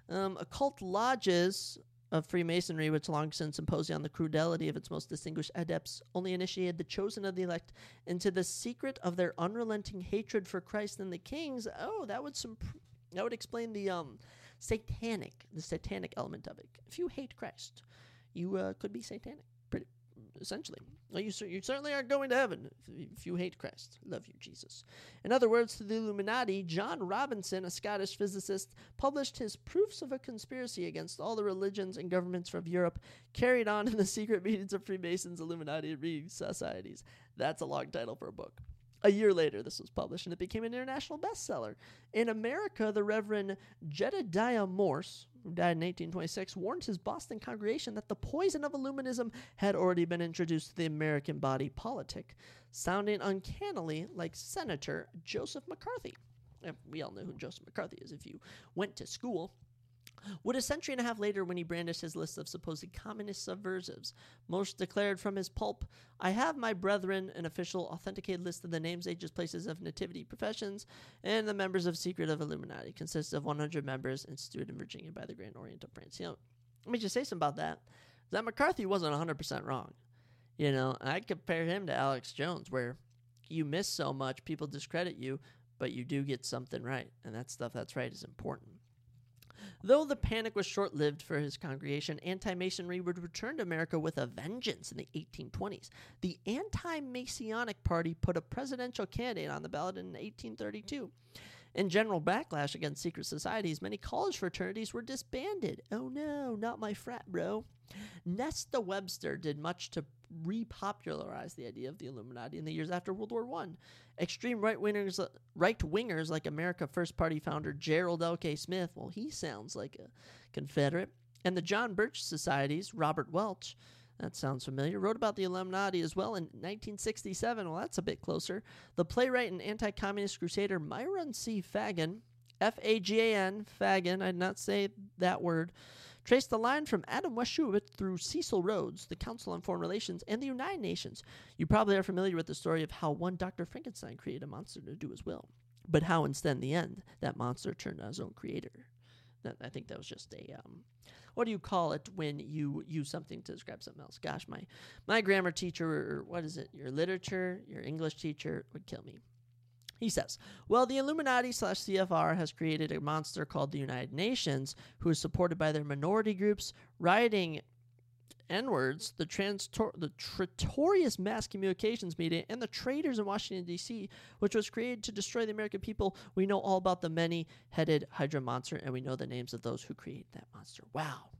Um, occult lodges of Freemasonry, which long since imposed on the crudelity of its most distinguished adepts, only initiated the chosen of the elect into the secret of their unrelenting hatred for Christ and the kings. Oh, that would some that would explain the um satanic the satanic element of it. If you hate Christ, you uh, could be satanic essentially. Well, you, you certainly aren't going to heaven if, you hate Christ. Love you, Jesus. In other words, to the Illuminati, John Robinson, a Scottish physicist, published his Proofs of a Conspiracy Against All the Religions and Governments of Europe, carried on in the secret meetings of Freemasons, Illuminati, and Reed societies. That's a long title for a book. A year later, this was published and it became an international bestseller. In America, the Reverend Jedediah Morse, who died in 1826, warned his Boston congregation that the poison of Illuminism had already been introduced to the American body politic, sounding uncannily like Senator Joseph McCarthy. We all know who Joseph McCarthy is if you went to school. Would a century and a half later, when he brandished his list of supposed communist subversives, Morse declared from his pulp, I have, my brethren, an official authenticated list of the names, ages, places of nativity, professions, and the members of Secret of Illuminati. Consists of 100 members instituted in Virginia by the Grand Orient of France. You know, let me just say something about that. That McCarthy wasn't 100% wrong. You know, I'd compare him to Alex Jones, where you miss so much, people discredit you, but you do get something right. And that stuff that's right is important. Though the panic was short lived for his congregation, anti Masonry would return to America with a vengeance in the 1820s. The Anti Masonic Party put a presidential candidate on the ballot in 1832. In general backlash against secret societies, many college fraternities were disbanded. Oh no, not my frat, bro. Nesta Webster did much to repopularize the idea of the Illuminati in the years after World War I. Extreme right wingers, right wingers like America First Party founder Gerald L.K. Smith, well, he sounds like a Confederate, and the John Birch Societies, Robert Welch, that sounds familiar. Wrote about the Illuminati as well in 1967. Well, that's a bit closer. The playwright and anti communist crusader Myron C. Fagan, F A G A N, Fagan, I did not say that word, traced the line from Adam Weishaupt through Cecil Rhodes, the Council on Foreign Relations, and the United Nations. You probably are familiar with the story of how one Dr. Frankenstein created a monster to do his will, but how instead in the end that monster turned on his own creator. That, I think that was just a um, what do you call it when you use something to describe something else? Gosh, my my grammar teacher or what is it? Your literature, your English teacher would kill me. He says, Well, the Illuminati slash CFR has created a monster called the United Nations, who is supported by their minority groups, rioting N words, the, transtor- the traitorous mass communications media, and the traitors in Washington, D.C., which was created to destroy the American people. We know all about the many headed Hydra monster, and we know the names of those who created that monster. Wow.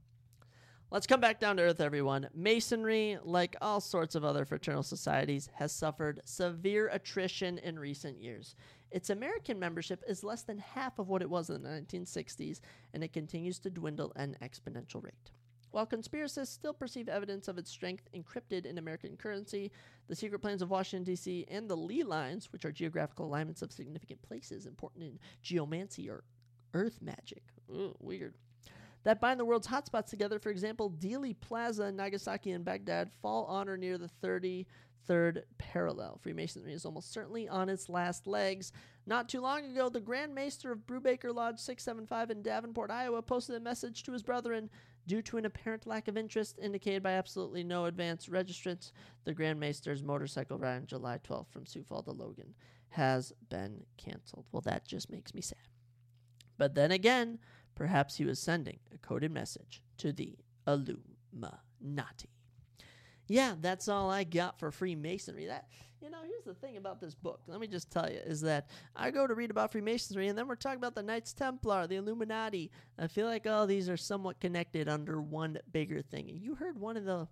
Let's come back down to earth, everyone. Masonry, like all sorts of other fraternal societies, has suffered severe attrition in recent years. Its American membership is less than half of what it was in the 1960s, and it continues to dwindle at an exponential rate. While conspiracists still perceive evidence of its strength encrypted in American currency, the secret plans of Washington, D.C., and the ley lines, which are geographical alignments of significant places important in geomancy or earth magic, Ooh, weird, that bind the world's hotspots together. For example, Dealey Plaza in Nagasaki and Baghdad fall on or near the 33rd parallel. Freemasonry is almost certainly on its last legs. Not too long ago, the Grand Master of Brubaker Lodge 675 in Davenport, Iowa, posted a message to his brethren. Due to an apparent lack of interest indicated by absolutely no advance registrants, the Grand Master's motorcycle ride on July 12th from Sioux Falls to Logan has been canceled. Well, that just makes me sad. But then again, Perhaps he was sending a coded message to the Illuminati. Yeah, that's all I got for Freemasonry. That you know, here's the thing about this book. Let me just tell you is that I go to read about Freemasonry, and then we're talking about the Knights Templar, the Illuminati. I feel like all these are somewhat connected under one bigger thing. You heard one of the,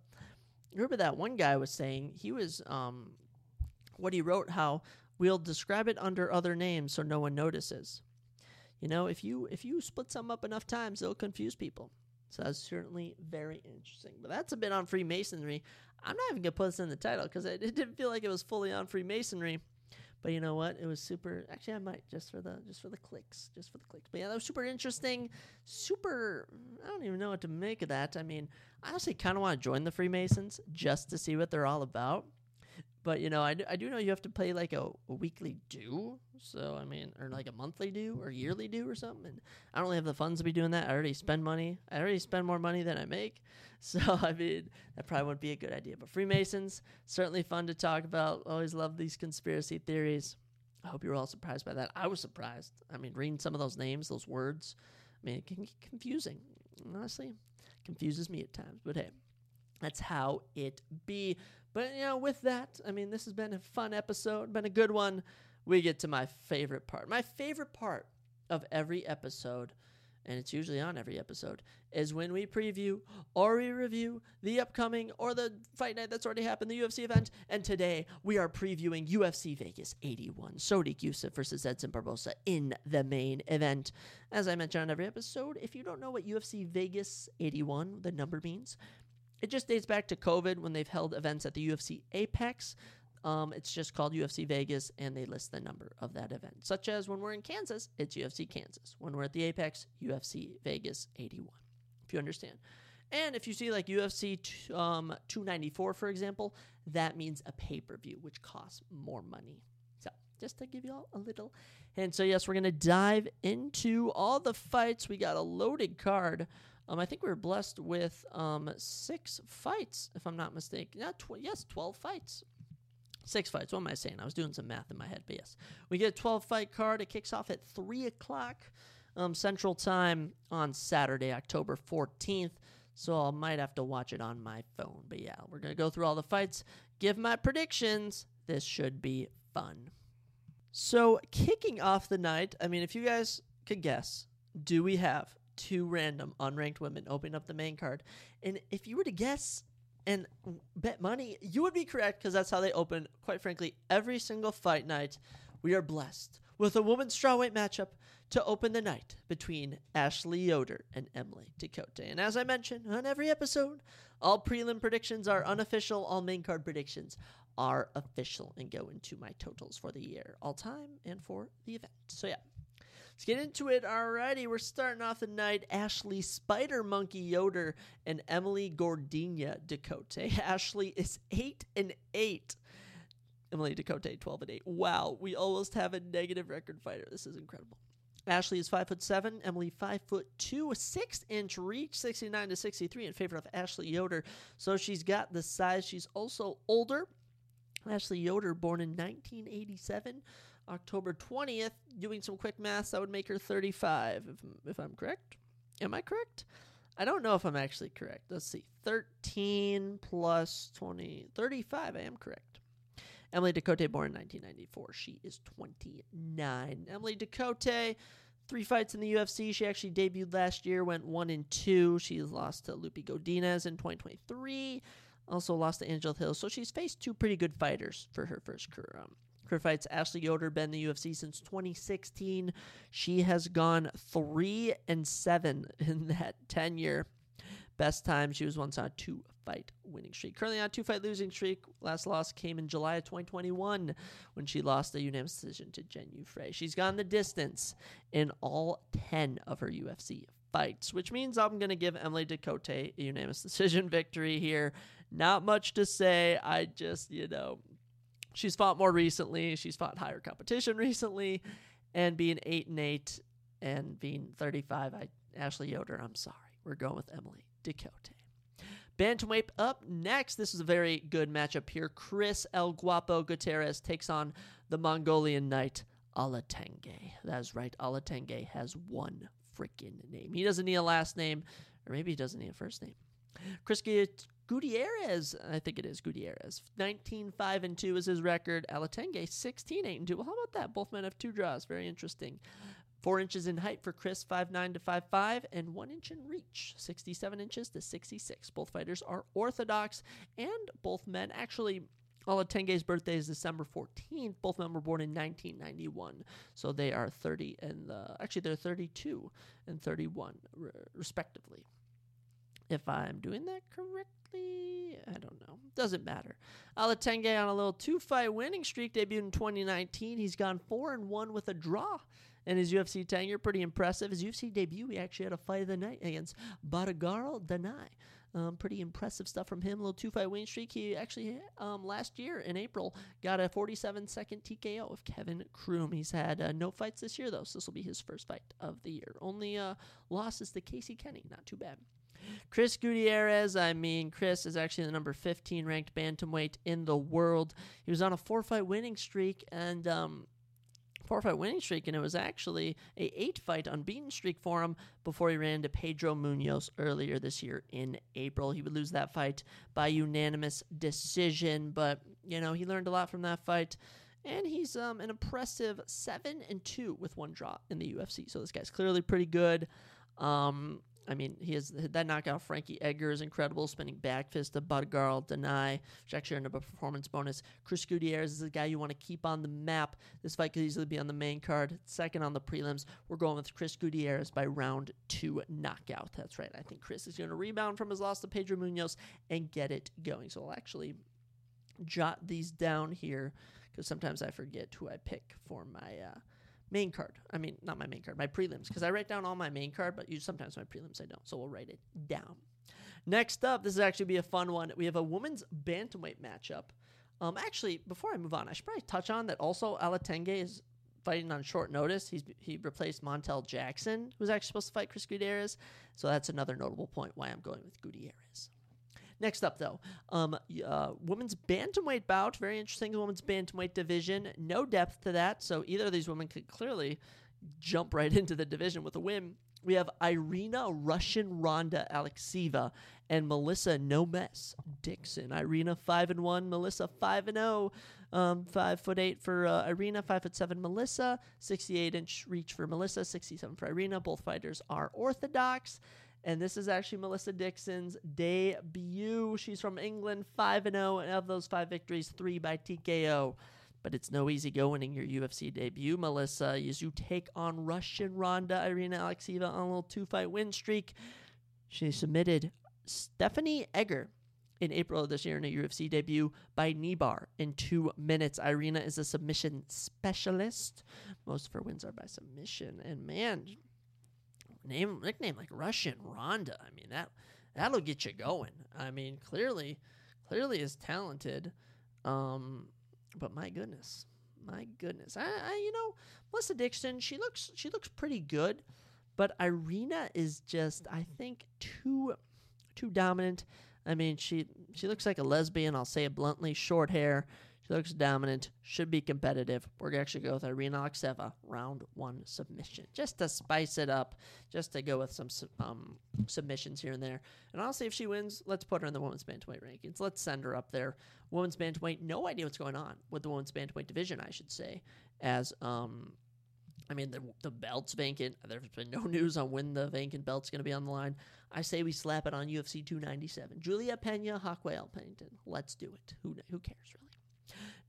remember that one guy was saying he was um, what he wrote how we'll describe it under other names so no one notices. You know, if you if you split something up enough times, it'll confuse people. So that's certainly very interesting. But that's a bit on Freemasonry. I'm not even gonna put this in the title because it, it didn't feel like it was fully on Freemasonry. But you know what? It was super. Actually, I might just for the just for the clicks, just for the clicks. But yeah, that was super interesting. Super. I don't even know what to make of that. I mean, I honestly kind of want to join the Freemasons just to see what they're all about. But you know, I do, I do know you have to pay like a, a weekly due. So I mean, or like a monthly due or yearly due or something. And I don't really have the funds to be doing that. I already spend money. I already spend more money than I make. So I mean, that probably wouldn't be a good idea. But Freemasons certainly fun to talk about. Always love these conspiracy theories. I hope you were all surprised by that. I was surprised. I mean, reading some of those names, those words, I mean, it can get confusing. Honestly, confuses me at times. But hey, that's how it be. But you know, with that, I mean, this has been a fun episode, been a good one. We get to my favorite part. My favorite part of every episode, and it's usually on every episode, is when we preview or we review the upcoming or the fight night that's already happened, the UFC event. And today we are previewing UFC Vegas 81, Sodiq Yusuf versus Edson Barbosa in the main event. As I mentioned on every episode, if you don't know what UFC Vegas 81, the number means, it just dates back to COVID when they've held events at the UFC Apex. Um, it's just called UFC Vegas, and they list the number of that event. Such as when we're in Kansas, it's UFC Kansas. When we're at the Apex, UFC Vegas 81, if you understand. And if you see like UFC t- um, 294, for example, that means a pay per view, which costs more money. So just to give you all a little And So, yes, we're going to dive into all the fights. We got a loaded card. Um, I think we were blessed with um, six fights, if I'm not mistaken. Yeah, tw- yes, 12 fights. Six fights. What am I saying? I was doing some math in my head, but yes. We get a 12 fight card. It kicks off at 3 o'clock um, Central Time on Saturday, October 14th. So I might have to watch it on my phone. But yeah, we're going to go through all the fights, give my predictions. This should be fun. So, kicking off the night, I mean, if you guys could guess, do we have two random unranked women opening up the main card. And if you were to guess and bet money, you would be correct because that's how they open, quite frankly, every single fight night. We are blessed with a women's strawweight matchup to open the night between Ashley Yoder and Emily Ducote. And as I mentioned on every episode, all prelim predictions are unofficial, all main card predictions are official and go into my totals for the year, all time and for the event. So yeah, Let's get into it. Alrighty, we're starting off the night. Ashley Spider Monkey Yoder and Emily Gordina Ducote. Ashley is eight and eight. Emily Ducote twelve and eight. Wow, we almost have a negative record fighter. This is incredible. Ashley is five foot seven. Emily five foot two. A six inch reach, sixty nine to sixty three in favor of Ashley Yoder. So she's got the size. She's also older. Ashley Yoder, born in nineteen eighty seven. October 20th. Doing some quick math, that would make her 35, if, if I'm correct. Am I correct? I don't know if I'm actually correct. Let's see. 13 plus 20, 35. I am correct. Emily Ducote, born in 1994. She is 29. Emily Ducote, three fights in the UFC. She actually debuted last year, went one and two. She lost to Lupi Godinez in 2023. Also lost to Angel Hill. So she's faced two pretty good fighters for her first career. Um, her fights Ashley Yoder, been in the UFC since 2016. She has gone three and seven in that tenure. Best time she was once on a two fight winning streak. Currently on a two fight losing streak. Last loss came in July of 2021 when she lost a unanimous decision to Jen Frey. She's gone the distance in all 10 of her UFC fights, which means I'm going to give Emily Ducote a unanimous decision victory here. Not much to say. I just, you know, she's fought more recently. She's fought higher competition recently, and being eight and eight and being 35, I Ashley Yoder. I'm sorry, we're going with Emily Ducote. Bantamweight up next. This is a very good matchup here. Chris El Guapo Gutierrez takes on the Mongolian Knight Alatenge. That's right, Alatenge has one freaking name. He doesn't need a last name, or maybe he doesn't need a first name. Chris Gutierrez, I think it is Gutierrez. 19 5 and 2 is his record. Alatenge 16 8 and 2. Well, how about that? Both men have two draws. Very interesting. Four inches in height for Chris, five nine to five five, and one inch in reach, 67 inches to 66. Both fighters are orthodox, and both men actually. Alatenge's birthday is December 14th. Both men were born in 1991. So they are 30 and uh, actually they're 32 and 31 respectively. If I'm doing that correctly. I don't know. Doesn't matter. Alatenge on a little two fight winning streak debuted in 2019. He's gone 4 and 1 with a draw. And his UFC tenure, pretty impressive. His UFC debut, he actually had a fight of the night against Batgerel Danaa. Um, pretty impressive stuff from him. A little two fight win streak. He actually, um, last year in April, got a 47 second TKO of Kevin Croom. He's had uh, no fights this year, though, so this will be his first fight of the year. Only uh, loss is to Casey Kenny. Not too bad. Chris Gutierrez, I mean, Chris is actually the number 15 ranked bantamweight in the world. He was on a four fight winning streak, and um, four fight winning streak, and it was actually a eight fight unbeaten streak for him before he ran into Pedro Munhoz earlier this year in April. He would lose that fight by unanimous decision, but you know he learned a lot from that fight. And he's um, an impressive seven and two with one draw in the UFC. So this guy's clearly pretty good. Um, I mean, he has that knockout. Frankie Edgar is incredible, spinning back fist to Batgerel Danaa, which actually earned a performance bonus. Chris Gutierrez is a guy you want to keep on the map. This fight could easily be on the main card. Second on the prelims, we're going with Chris Gutierrez by round two knockout. That's right. I think Chris is going to rebound from his loss to Pedro Munhoz and get it going. So I'll actually jot these down here because sometimes I forget who I pick for my. Uh, main card. I mean, not my main card, my prelims, because I write down all my main card, but you sometimes my prelims I don't. So we'll write it down. Next up, this is actually be a fun one. We have a women's bantamweight matchup. Um, actually, before I move on, I should probably touch on that. Also, Alatenge is fighting on short notice. He's he replaced Montel Jackson, who was actually supposed to fight Chris Gutierrez. So that's another notable point why I'm going with Gutierrez. Next up, though, um, uh, women's bantamweight bout. Very interesting. Women's bantamweight division. No depth to that. So either of these women could clearly jump right into the division with a win. We have Irina Russian Ronda Alekseeva and Melissa No Mess Dixon. Irina five and one, Melissa five and zero. Um, five foot eight for uh, Irina, five foot seven Melissa, sixty eight inch reach for Melissa, sixty seven for Irina. Both fighters are orthodox. And this is actually Melissa Dixon's debut. She's from England, 5 0, and of those five victories, three by TKO. But it's no easy going in your UFC debut, Melissa, as you take on Russian Ronda Irina Alekseeva on a little two fight win streak. She submitted Stephanie Egger in April of this year in a UFC debut by Kneebar in two minutes. Irina is a submission specialist. Most of her wins are by submission. And man, name nickname like Russian Ronda. I mean that that'll get you going. I mean clearly, clearly is talented. Um, but my goodness, my goodness, I, I you know Melissa Dixon. She looks she looks pretty good, but Irina is just I think too too dominant. I mean she she looks like a lesbian. I'll say it bluntly. Short hair. She looks dominant, should be competitive. We're going to actually go with Irina Alekseeva, round one submission, just to spice it up, just to go with some um, submissions here and there. And honestly, if she wins, let's put her in the women's bantamweight rankings. Let's send her up there. Women's bantamweight, no idea what's going on with the women's bantamweight division, I should say, as um, I mean, the, the belt's vacant. There's been no news on when the vacant belt's going to be on the line. I say we slap it on UFC 297. Julia Pena, Raquel Pennington. Let's do it. Who, who cares, really?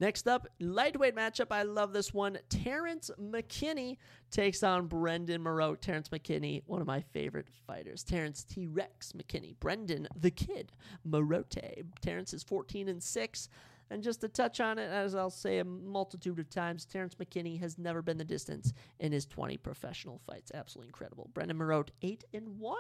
Next up, lightweight matchup. I love this one. Terrence McKinney takes on Brendan Marotte. Terrence McKinney, one of my favorite fighters. Terrence T Rex McKinney. Brendan the Kid Marotte. Terrence is 14 and 6. And just to touch on it, as I'll say a multitude of times, Terrence McKinney has never been the distance in his 20 professional fights. Absolutely incredible. Brendan Marotte, 8 and 1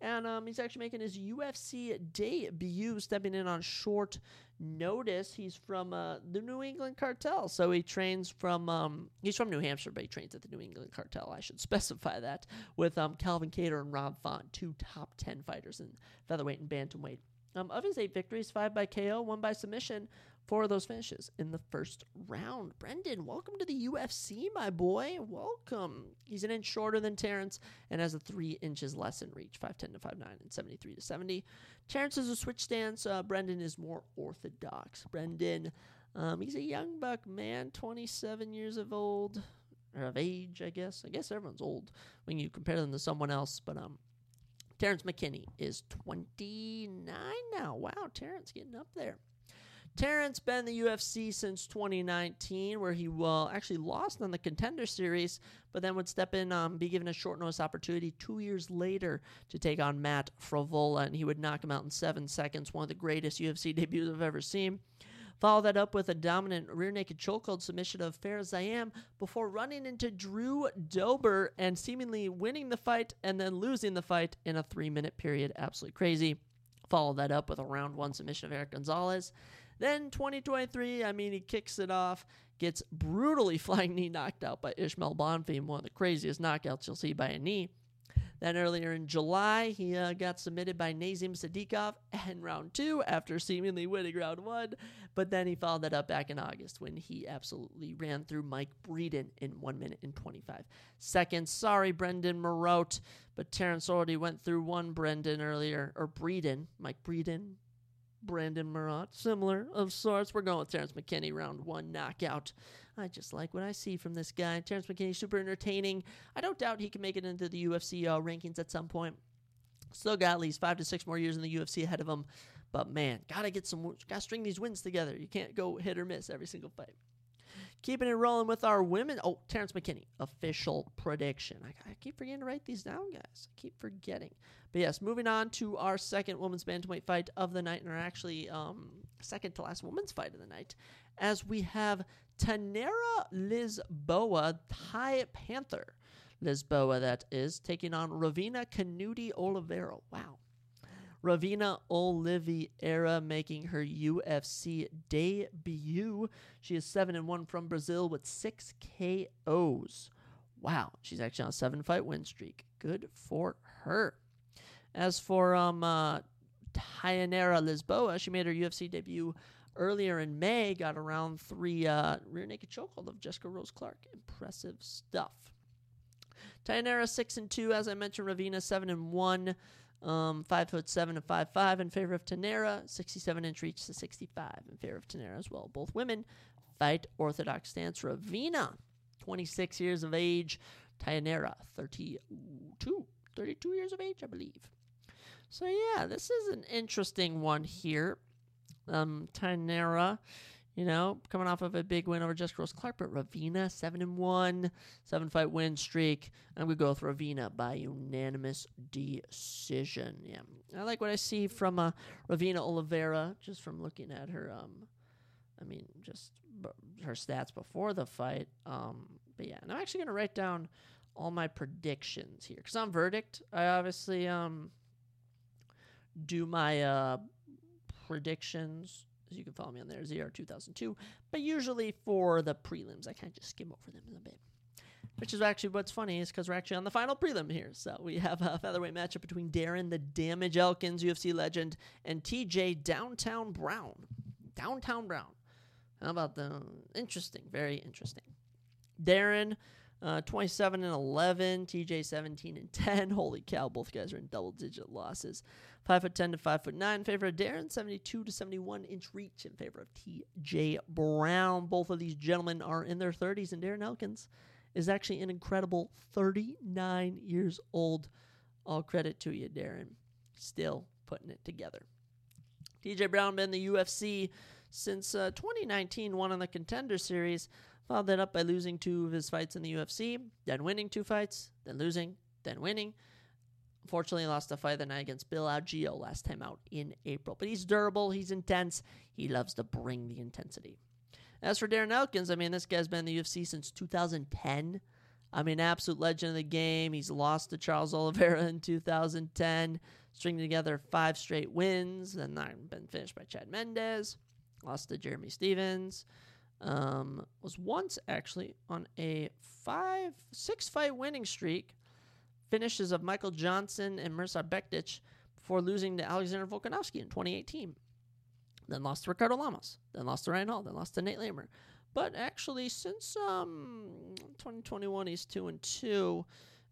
and um, he's actually making his UFC debut, stepping in on short notice. He's from uh, the New England Cartel, so he trains from um, he's from New Hampshire, but he trains at the New England Cartel. I should specify that with um, Calvin Kattar and Rob Font, two top ten fighters in featherweight and bantamweight. Um, of his eight victories, five by KO, one by submission, four of those finishes in the first round. Brendan, welcome to the UFC, my boy. Welcome. He's an inch shorter than Terrence and has a three inches less in reach, 5'10 to 5'9 and 73 to 70. Terrence is a switch stance. Uh, Brendan is more orthodox. Brendan, um, he's a young buck, man, 27 years of old, or of age, I guess. I guess everyone's old when you compare them to someone else, but um, Terrence McKinney is 29 now. Wow, Terrence getting up there. Terrence been in the UFC since 2019, where he well actually lost on the Contender Series, but then would step in, um, be given a short notice opportunity two years later to take on Matt Frevola, and he would knock him out in seven seconds. One of the greatest UFC debuts I've ever seen. Follow that up with a dominant rear naked chokehold submission of Fares Ziam before running into Drew Dober and seemingly winning the fight and then losing the fight in a three minute period. Absolutely crazy. Follow that up with a round one submission of Eric Gonzalez. Then 2023, I mean, he kicks it off, gets brutally flying knee knocked out by Ismael Bonfim, one of the craziest knockouts you'll see by a knee. Then earlier in July, he uh, got submitted by Nazim Sadykhov in round two after seemingly winning round one. But then he followed that up back in August when he absolutely ran through Mike Breeden in one minute and 25 seconds. Sorry, Brendan Marotte, but Terrence already went through one Brendan earlier, or Breeden, Mike Breeden, Brendan Marotte, similar of sorts. We're going with Terrence McKinney, round one knockout. I just like what I see from this guy. Terrence McKinney, super entertaining. I don't doubt he can make it into the UFC uh, rankings at some point. Still got at least five to six more years in the UFC ahead of him. But man, gotta get some, gotta string these wins together. You can't go hit or miss every single fight. Keeping it rolling with our women. Oh, Terrence McKinney, official prediction. I, I, keep forgetting to write these down, guys. I keep forgetting. But yes, moving on to our second women's bantamweight fight of the night, and our actually um, second to last women's fight of the night, as we have Tainara Lisboa, Thai Panther. Lisboa, that is, taking on Ravina Canuti Oliveira. Wow. Ravina Oliveira making her UFC debut. She is 7 and 1 from Brazil with 6 KOs. Wow, she's actually on a 7 fight win streak. Good for her. As for um uh Tainara Lisboa, she made her UFC debut earlier in May, got around 3 uh rear naked chokehold of Jessica Rose Clark. Impressive stuff. Tainara 6 and 2 as I mentioned Ravina 7 and 1. Um, five foot seven and five five in favor of Tainara, 67 inch reach to 65 in favor of Tainara as well. Both women fight orthodox stance. Ravina, 26 years of age. Tainara, 32, 32 years of age, I believe. So yeah, this is an interesting one here. Um, Tainara you know, coming off of a big win over Jessica Rose Clark, but Ravina, 7 and 1, 7 fight win streak. I'm to go with Ravina by unanimous decision. Yeah. I like what I see from uh, Ravina Oliveira just from looking at her, um, I mean, just b- her stats before the fight. Um, but yeah, and I'm actually going to write down all my predictions here because on verdict, I obviously um, do my uh, predictions you can follow me on there, ZR2002. But usually for the prelims, I kind of just skim over them a bit. Which is actually what's funny is because we're actually on the final prelim here. So we have a featherweight matchup between Darren, the Damage Elkins, UFC legend, and TJ Downtown Brown. Downtown Brown. How about the interesting? Very interesting. Darren, uh, 27 and 11. TJ 17 and 10. Holy cow, both guys are in double digit losses. 5 foot 10 to 5 foot 9 in favor of Darren, 72 to 71 inch reach in favor of TJ Brown. Both of these gentlemen are in their 30s, and Darren Elkins is actually an incredible 39 years old. All credit to you, Darren. Still putting it together. TJ Brown been in the UFC since uh, 2019, won on the Contender Series. Followed that up by losing two of his fights in the UFC, then winning two fights, then losing, then winning. Unfortunately, lost a fight the night against Bill Algeo last time out in April. But he's durable, he's intense, he loves to bring the intensity. As for Darren Elkins, I mean, this guy's been in the UFC since 2010. I mean, absolute legend of the game. He's lost to Charles Oliveira in 2010, stringing together five straight wins, then been finished by Chad Mendes. Lost to Jeremy Stephens. Um, was once actually on a five, six fight winning streak finishes of Michael Johnson and Mirsad Bektic before losing to Alexander Volkanovski in 2018. Then lost to Ricardo Lamas. Then lost to Ryan Hall. Then lost to Nate Lamer. But actually, since um, 2021, he's two and two.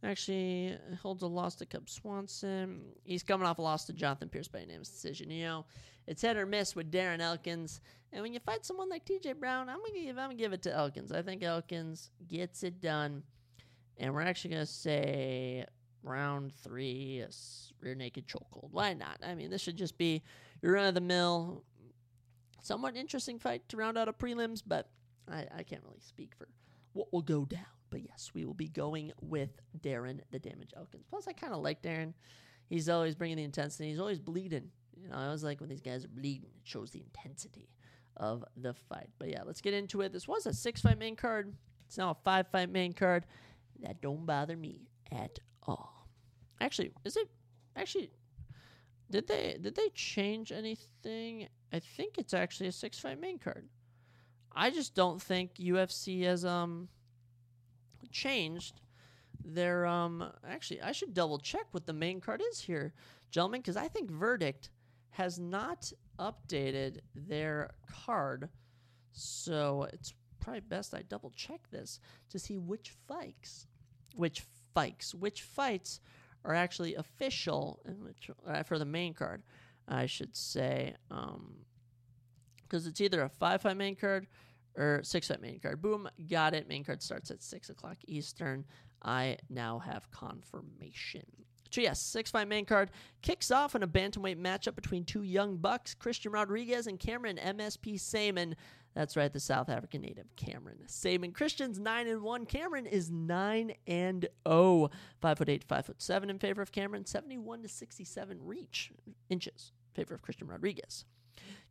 Actually, holds a loss to Cub Swanson. He's coming off a loss to Jonathan Pearce by unanimous decision. You know, it's hit or miss with Darren Elkins. And when you fight someone like TJ Brown, I'm gonna give it to Elkins. I think Elkins gets it done. And we're actually going to say round three, a rear naked chokehold. Why not? I mean, this should just be your run of the mill somewhat interesting fight to round out a prelims, but I, I can't really speak for what will go down. But yes, we will be going with Darren the Damage Elkins. Plus, I kind of like Darren. He's always bringing the intensity. He's always bleeding. You know, I always like when these guys are bleeding. It shows the intensity of the fight. But yeah, let's get into it. This was a six fight main card. It's now a five fight main card. That don't bother me at all. Actually, is it actually did they did they change anything? I think it's actually a six fight main card. I just don't think UFC has um changed their um actually I should double check what the main card is here, gentlemen, because I think Verdict has not updated their card. So it's probably best I double check this to see which fights, which fights, which fights are actually official which, uh, for the main card, I should say, because um, it's either a five fight main card or six fight main card. Boom, got it. Main card starts at six o'clock Eastern. I now have confirmation. So yes, six fight main card kicks off in a bantamweight matchup between two young bucks, Christian Rodriguez and Cameron MSP Saaiman. That's right, the South African native Cameron Saaiman. Christian's nine and one. Cameron is nine and oh. Five foot eight, five foot seven in favor of Cameron. Seventy-one to sixty-seven reach inches in favor of Christian Rodriguez.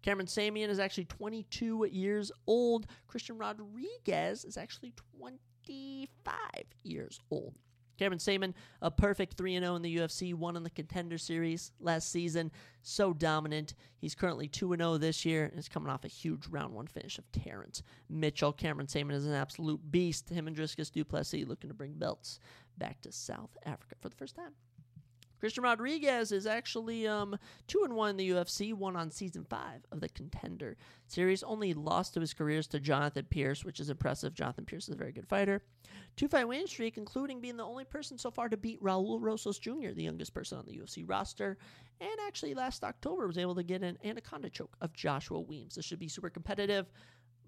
Cameron Saaiman is actually 22 years old. Christian Rodriguez is actually 25 years old. Cameron Saaiman, a perfect 3 0 in the UFC, won in the contender series last season. So dominant. He's currently 2 0 this year and is coming off a huge round one finish of Terrence Mitchell. Cameron Saaiman is an absolute beast. Him and Dricus Du Plessis looking to bring belts back to South Africa for the first time. Christian Rodriguez is actually um, two and one in the UFC, one on season five of the Contender series. Only lost to his careers to Jonathan Pearce, which is impressive. Jonathan Pearce is a very good fighter. Two fight win streak, including being the only person so far to beat Raul Rosas Jr., the youngest person on the UFC roster. And actually, last October was able to get an anaconda choke of Joshua Weems. This should be super competitive.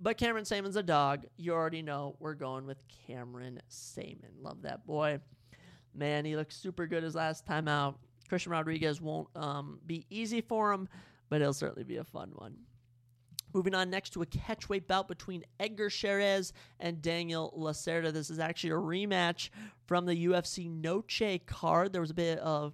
But Cameron Saaiman's a dog. You already know we're going with Cameron Saaiman. Love that boy. Man, he looks super good his last time out. Christian Rodriguez won't um, be easy for him, but it'll certainly be a fun one. Moving on next to a catchweight bout between Edgar Chairez and Daniel Lacerda. This is actually a rematch from the UFC Noche card. There was a bit of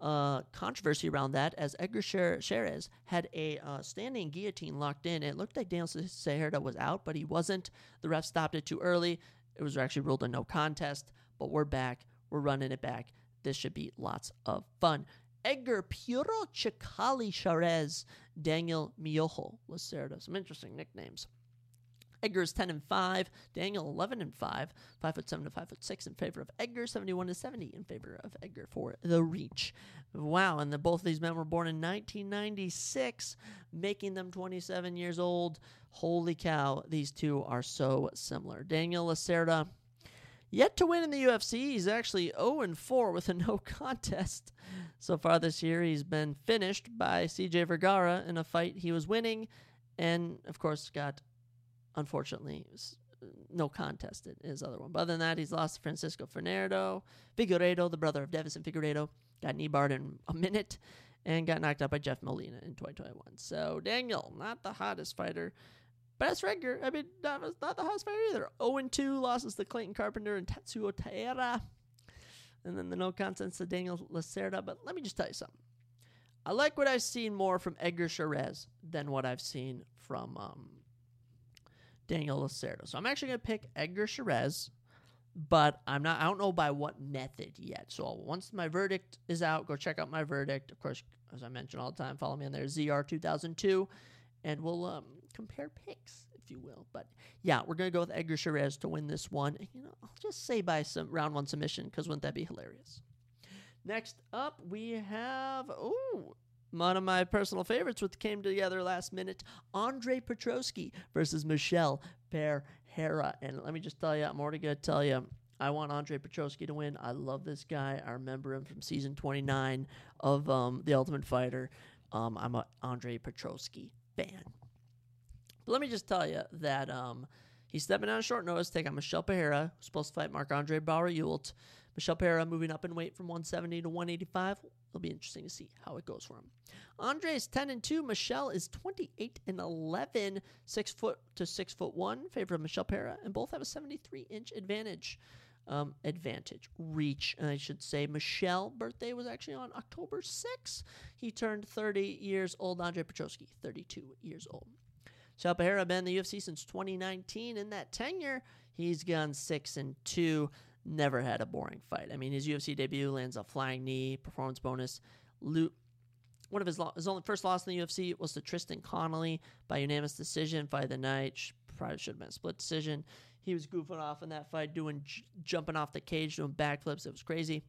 uh, controversy around that as Edgar Chairez had a uh, standing guillotine locked in. It looked like Daniel Lacerda was out, but he wasn't. The ref stopped it too early. It was actually ruled a no contest, but we're back. We're running it back. This should be lots of fun. Edgar Puro Chikali Chairez, Daniel Miojo Lacerda. Some interesting nicknames. Edgar is 10 and 5, Daniel 11 and 5, 5 foot 7 to 5 foot 6 in favor of Edgar, 71 to 70 in favor of Edgar for the reach. Wow, and the, both of these men were born in 1996, making them 27 years old. Holy cow, these two are so similar. Daniel Lacerda Yet to win in the UFC, he's actually 0 4 with a no contest. So far this year, he's been finished by CJ Vergara in a fight he was winning, and of course, got unfortunately no contest in his other one. But other than that, he's lost to Francisco Fernando, Figueiredo, the brother of Deiveson Figueiredo, got knee barred in a minute, and got knocked out by Jeff Molina in 2021. So Daniel, not the hottest fighter but as regular, I mean, that was not the hottest fire either. 0 2 losses to Clayton Carpenter and Tatsuro Taira. And then the no contest to Daniel Lacerda. But let me just tell you something. I like what I've seen more from Edgar Chairez than what I've seen from um, Daniel Lacerda. So I'm actually going to pick Edgar Chairez, but I'm not. I don't know by what method yet. So once my verdict is out, go check out my verdict. Of course, as I mentioned all the time, follow me on there, ZR 2002, and we'll um, compare picks, if you will. But yeah, we're gonna go with Edgar Chairez to win this one. You know, I'll just say by some round one submission because wouldn't that be hilarious? Next up, we have oh one of my personal favorites, which came together last minute: Andre Petroski versus Michel Pereira. And let me just tell you, I'm already gonna tell you. I want Andre Petroski to win. I love this guy. I remember him from season 29 of um, The Ultimate Fighter. Um, I'm an Andre Petroski fan. But let me just tell you that um, he's stepping down on short notice, taking on Michel Pereira, who's supposed to fight Marc Andre Barriault. Ewelt. Michel Pereira moving up in weight from 170 to 185. It'll be interesting to see how it goes for him. Andre is 10 and 2. Michel is 28 and 11. Six foot to six foot one. Favor of Michel Pereira, and both have a 73 inch advantage. Um, advantage reach, I should say. Michel birthday was actually on October 6th. He turned 30 years old. Andre Petroski, 32 years old. Michel Pereira been in the UFC since 2019. In that tenure, he's gone six and two. Never had a boring fight. I mean, his UFC debut lands a flying knee, performance bonus. Loot. One of his, lo- his only first loss in the UFC was to Tristan Connolly by unanimous decision. Fight of the night. Probably should have been a split decision. He was goofing off in that fight, doing j- jumping off the cage, doing backflips. It was crazy.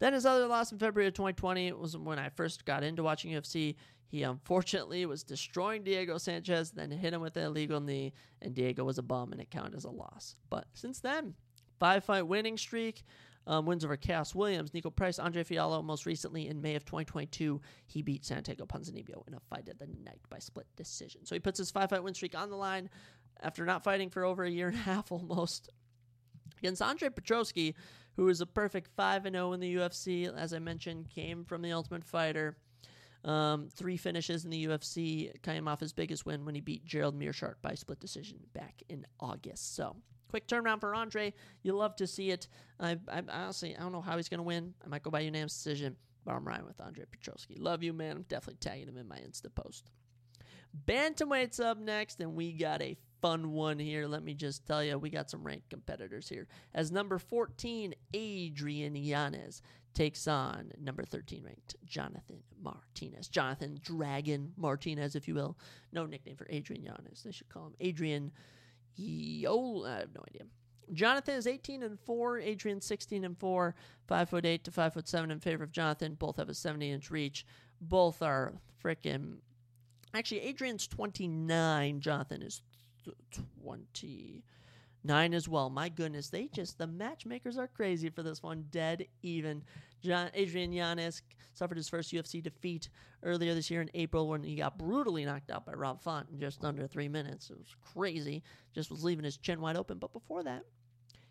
Then his other loss in February of 2020 was when I first got into watching UFC. He unfortunately was destroying Diego Sanchez, then hit him with an illegal knee, and Diego was a bum, and it counted as a loss. But since then, five fight winning streak. Um, wins over Khaos Williams, Niko Price, Andre Fialho. Most recently, in May of 2022, he beat Santiago Ponzinibbio in a fight of the night by split decision. So he puts his five fight win streak on the line after not fighting for over a year and a half almost against Andre Petroski, who is a perfect 5 and 0 in the UFC. As I mentioned, came from the Ultimate Fighter. Um, three finishes in the UFC. Came off his biggest win when he beat Gerald Meerschaert by split decision back in August. So, quick turnaround for Andre. You love to see it. I, I honestly, I don't know how he's going to win. I might go by unanimous decision, but I'm riding with Andre Petroski. Love you, man. I'm definitely tagging him in my Insta post. Bantamweight's up next, and we got a fun one here. Let me just tell you, we got some ranked competitors here. As number 14, Adrian Yanez takes on number 13 ranked Jonathan Martinez. Jonathan Dragon Martinez, if you will. No nickname for Adrian Yanez. They should call him Adrian. Yo, I have no idea. Jonathan is 18 and 4, Adrian 16 and 4, 5 foot 8 to 5 foot 7 in favor of Jonathan. Both have a 70 inch reach. Both are freaking Actually, Adrian's 29. Jonathan is 29 as well. My goodness, they just, the matchmakers are crazy for this one. Dead even. John, Adrian Yanez suffered his first UFC defeat earlier this year in April when he got brutally knocked out by Rob Font in just under three minutes. It was crazy. Just was leaving his chin wide open. But before that,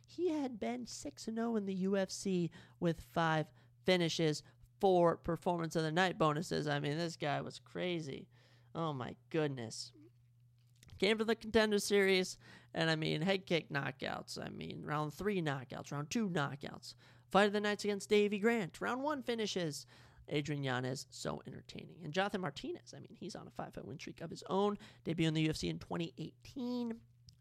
he had been 6 0 in the UFC with five finishes, four performance of the night bonuses. I mean, this guy was crazy. Oh my goodness. Came to the contender series, and I mean, head kick knockouts. I mean, round three knockouts, round two knockouts. Fight of the nights against Davey Grant. Round one finishes. Adrian Yanez, so entertaining. And Jonathan Martinez, I mean, he's on a five fight win streak of his own. Debut in the UFC in 2018.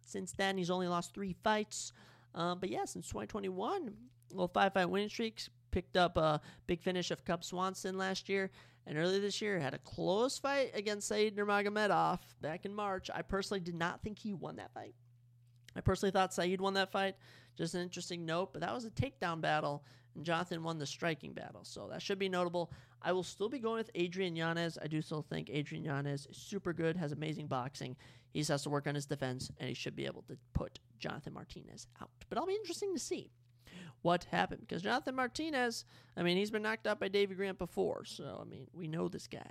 Since then, he's only lost three fights. Um, but yeah, since 2021, little five fight win streaks. Picked up a big finish of Cub Swanson last year. And earlier this year, had a close fight against Said Nurmagomedov back in March. I personally did not think he won that fight. I personally thought Said won that fight. Just an interesting note, but that was a takedown battle, and Jonathan won the striking battle. So that should be notable. I will still be going with Adrian Yanez. I do still think Adrian Yanez is super good, has amazing boxing. He just has to work on his defense, and he should be able to put Jonathan Martinez out. But I'll be interesting to see what happened. Because Jonathan Martinez, I mean, he's been knocked out by Davey Grant before. So, I mean, we know this guy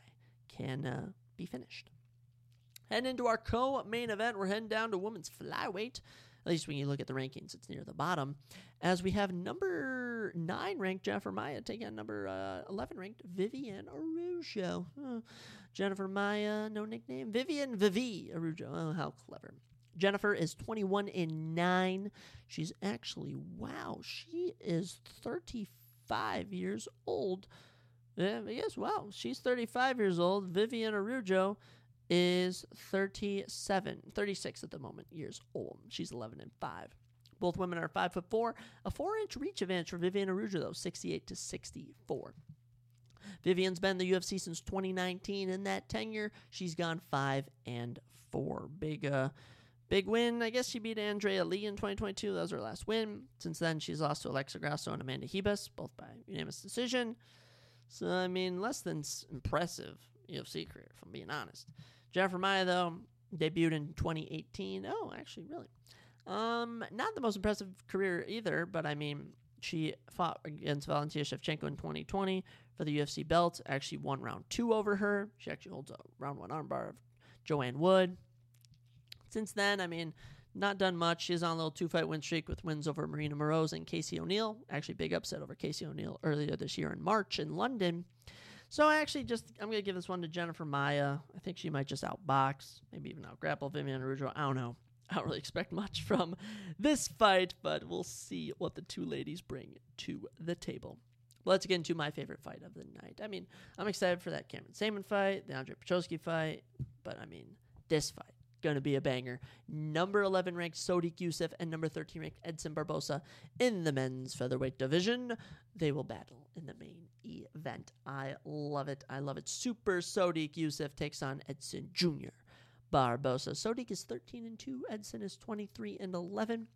can uh, be finished. Heading into our co main event, we're heading down to women's flyweight. At least when you look at the rankings, it's near the bottom. As we have number 9 ranked Jennifer Maia taking on number uh, 11 ranked Vivian Araujo. Uh, Jennifer Maia, no nickname. Vivian Vivi Araujo. Oh, how clever. Jennifer is 21 and 9. She's actually, wow, she is 35 years old. Yes, wow, she's 35 years old. Vivian Araujo is 37, 36 at the moment years old. She's 11 and 5. Both women are 5 foot 4. A 4 inch reach advantage for Vivian Araujo, though, 68 to 64. Vivian's been in the UFC since 2019. In that tenure, she's gone 5 and 4. Big, uh, Big win. I guess she beat Andrea Lee in 2022. That was her last win. Since then, she's lost to Alexa Grasso and Amanda Ribas, both by unanimous decision. So, I mean, less than impressive UFC career, if I'm being honest. Jennifer Maia, though, debuted in 2018. Oh, actually, really. Um, not the most impressive career either, but I mean, she fought against Valentina Shevchenko in 2020 for the UFC belt. Actually, won round two over her. She actually holds a round one armbar of Joanne Wood. Since then, I mean, not done much. She's on a little two fight win streak with wins over Marina Moroz and Casey O'Neill. Actually, big upset over Casey O'Neill earlier this year in March in London. So I actually just I'm gonna give this one to Jennifer Maia. I think she might just outbox, maybe even outgrapple Vivian Araujo. I don't know. I don't really expect much from this fight, but we'll see what the two ladies bring to the table. Let's get into my favorite fight of the night. I mean, I'm excited for that Cameron Saaiman fight, the Andre Petroski fight, but I mean, this fight going to be a banger. Number 11 ranked Sodiq Yusuff and number 13 ranked Edson Barbosa in the men's featherweight division. They will battle in the main event. I love it. I love it. Super Sodiq Yusuff takes on Edson Jr. Barbosa. Sodiq is 13 and 2. Edson is 23 and 11.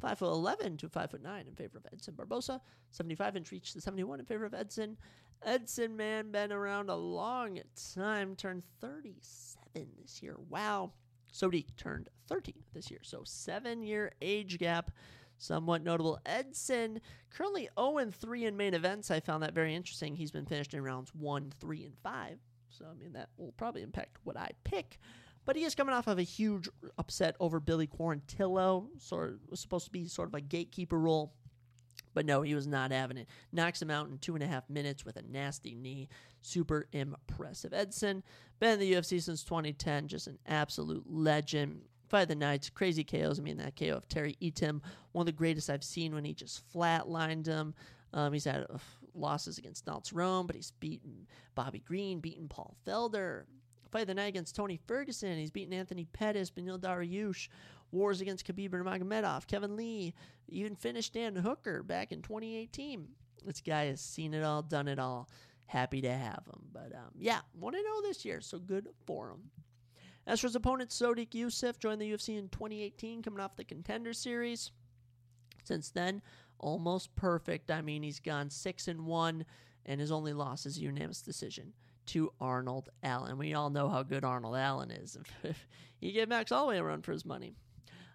5 foot 11 to 5 foot 9 in favor of Edson Barbosa. 75 inch reach to 71 in favor of Edson. Edson, man, been around a long time. Turned 37 this year. Wow. Sodiq turned 30 this year. So seven year age gap. Somewhat notable. Edson, currently 0 3 in main events. I found that very interesting. He's been finished in rounds 1, 3, and 5. So, I mean, that will probably impact what I pick. But he is coming off of a huge upset over Billy Quarantillo. Sort of was supposed to be sort of a gatekeeper role. But no, he was not having it. Knocks him out in two and a half minutes with a nasty knee. Super impressive. Edson, been in the UFC since 2010, just an absolute legend. Fight the Nights, crazy KOs. I mean, that KO of Terry Etim, one of the greatest I've seen when he just flatlined him. Um, he's had uh, losses against Donald Cerrone, but he's beaten Bobby Green, beaten Paul Felder. Fight the night against Tony Ferguson. He's beaten Anthony Pettis, Beneil Dariush. Wars against Khabib Nurmagomedov, Kevin Lee, even finished Dan Hooker back in 2018. This guy has seen it all, done it all. Happy to have him. But um, yeah, want to know this year, so good for him. As for his opponent, Sodiq Yusuff joined the UFC in 2018, coming off the Contender Series. Since then, almost perfect. I mean, he's gone six and one, and his only loss is a unanimous decision to Arnold Allen. We all know how good Arnold Allen is. he gave Max Holloway a run for his money.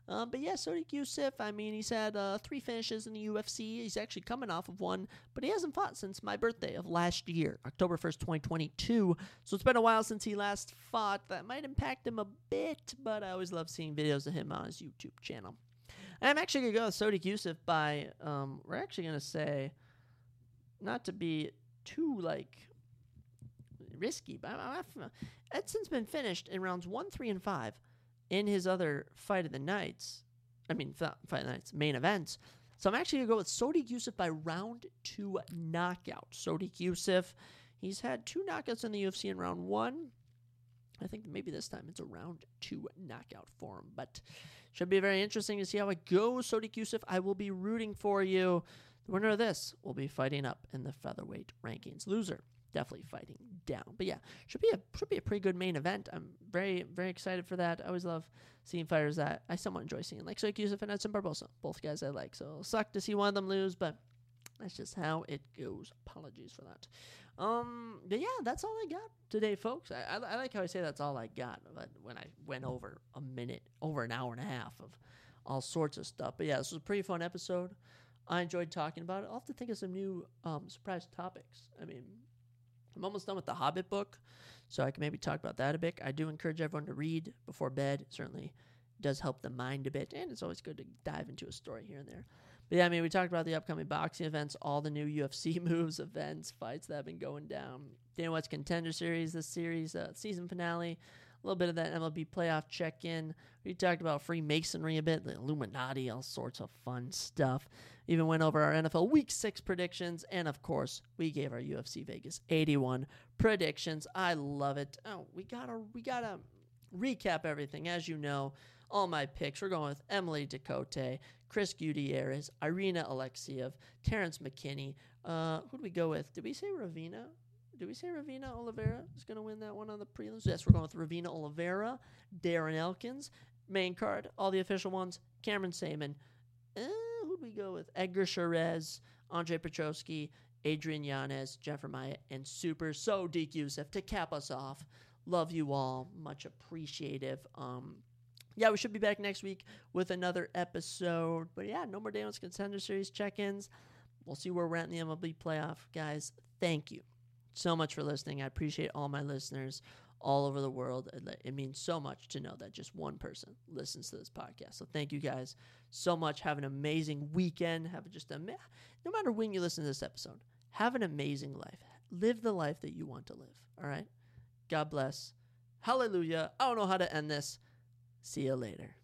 Uh, but yeah, Sodiq Yusuff, I mean, he's had uh, three finishes in the UFC. He's actually coming off of one, but he hasn't fought since my birthday of last year, October 1st, 2022. So it's been a while since he last fought. That might impact him a bit, but I always love seeing videos of him on his YouTube channel. And I'm actually going to go with Sodiq Yusuff by, um, we're actually going to say, not to be too, like, risky, but Edson's been finished in rounds one, three, and five in his other fight of the nights. I mean, fight of the nights main events. So I'm actually gonna go with Sodiq Yusuff by round two knockout. Sodiq Yusuff, he's had two knockouts in the UFC in round one. I think maybe this time it's a round two knockout for him, but should be very interesting to see how it goes. Sodiq Yusuff, I will be rooting for you. The winner of this will be fighting up in the featherweight rankings. Loser definitely fighting down. But yeah, should be a should be a pretty good main event. I'm very very excited for that. I always love seeing fighters that I somewhat enjoy seeing, like Sodiq Yusuff and Edson Barbosa, both guys I like. So suck to see one of them lose, but that's just how it goes. Apologies for that. Um, but yeah, that's all I got today, folks. I, I, I like how I say that's all I got, but when I went over a minute, over an hour and a half of all sorts of stuff. But yeah, this was a pretty fun episode. I enjoyed talking about it. I'll have to think of some new um, surprise topics. I mean, I'm almost done with the Hobbit book, so I can maybe talk about that a bit. I do encourage everyone to read before bed. Certainly does help the mind a bit, and it's always good to dive into a story here and there. But yeah, I mean, we talked about the upcoming boxing events, all the new UFC moves, events, fights that have been going down. Dana White's Contender Series, this series, uh, season finale, little bit of that MLB playoff check in. We talked about Freemasonry a bit, the Illuminati, all sorts of fun stuff. Even went over our NFL Week 6 predictions. And of course, we gave our UFC Vegas 81 predictions. I love it. Oh, we gotta, we gotta recap everything. As you know, all my picks, we're going with Emily Ducote, Chris Gutierrez, Irina Alekseeva, Terrence McKinney. Uh, who do we go with? Did we say Ravina? Did we say Ravina Oliveira is going to win that one on the prelims? Yes, we're going with Ravina Oliveira, Darren Elkins, main card, all the official ones, Cameron Saaiman. Uh, who'd we go with? Edgar Chairez, Andre Petroski, Adrian Yanez, Jeffrey Maia, and Super Sodiq Yusuff to cap us off. Love you all. Much appreciative. Um, yeah, we should be back next week with another episode. But yeah, no more Daniel's Contender Series check ins. We'll see where we're at in the MLB playoff. Guys, thank you so much for listening. I appreciate all my listeners all over the world. It, means so much to know that just one person listens to this podcast. So thank you guys so much. Have an amazing weekend. Have just a no matter when you listen to this episode. Have an amazing life. live the life that you want to live. All right. God bless. Hallelujah. I don't know how to end this. See you later.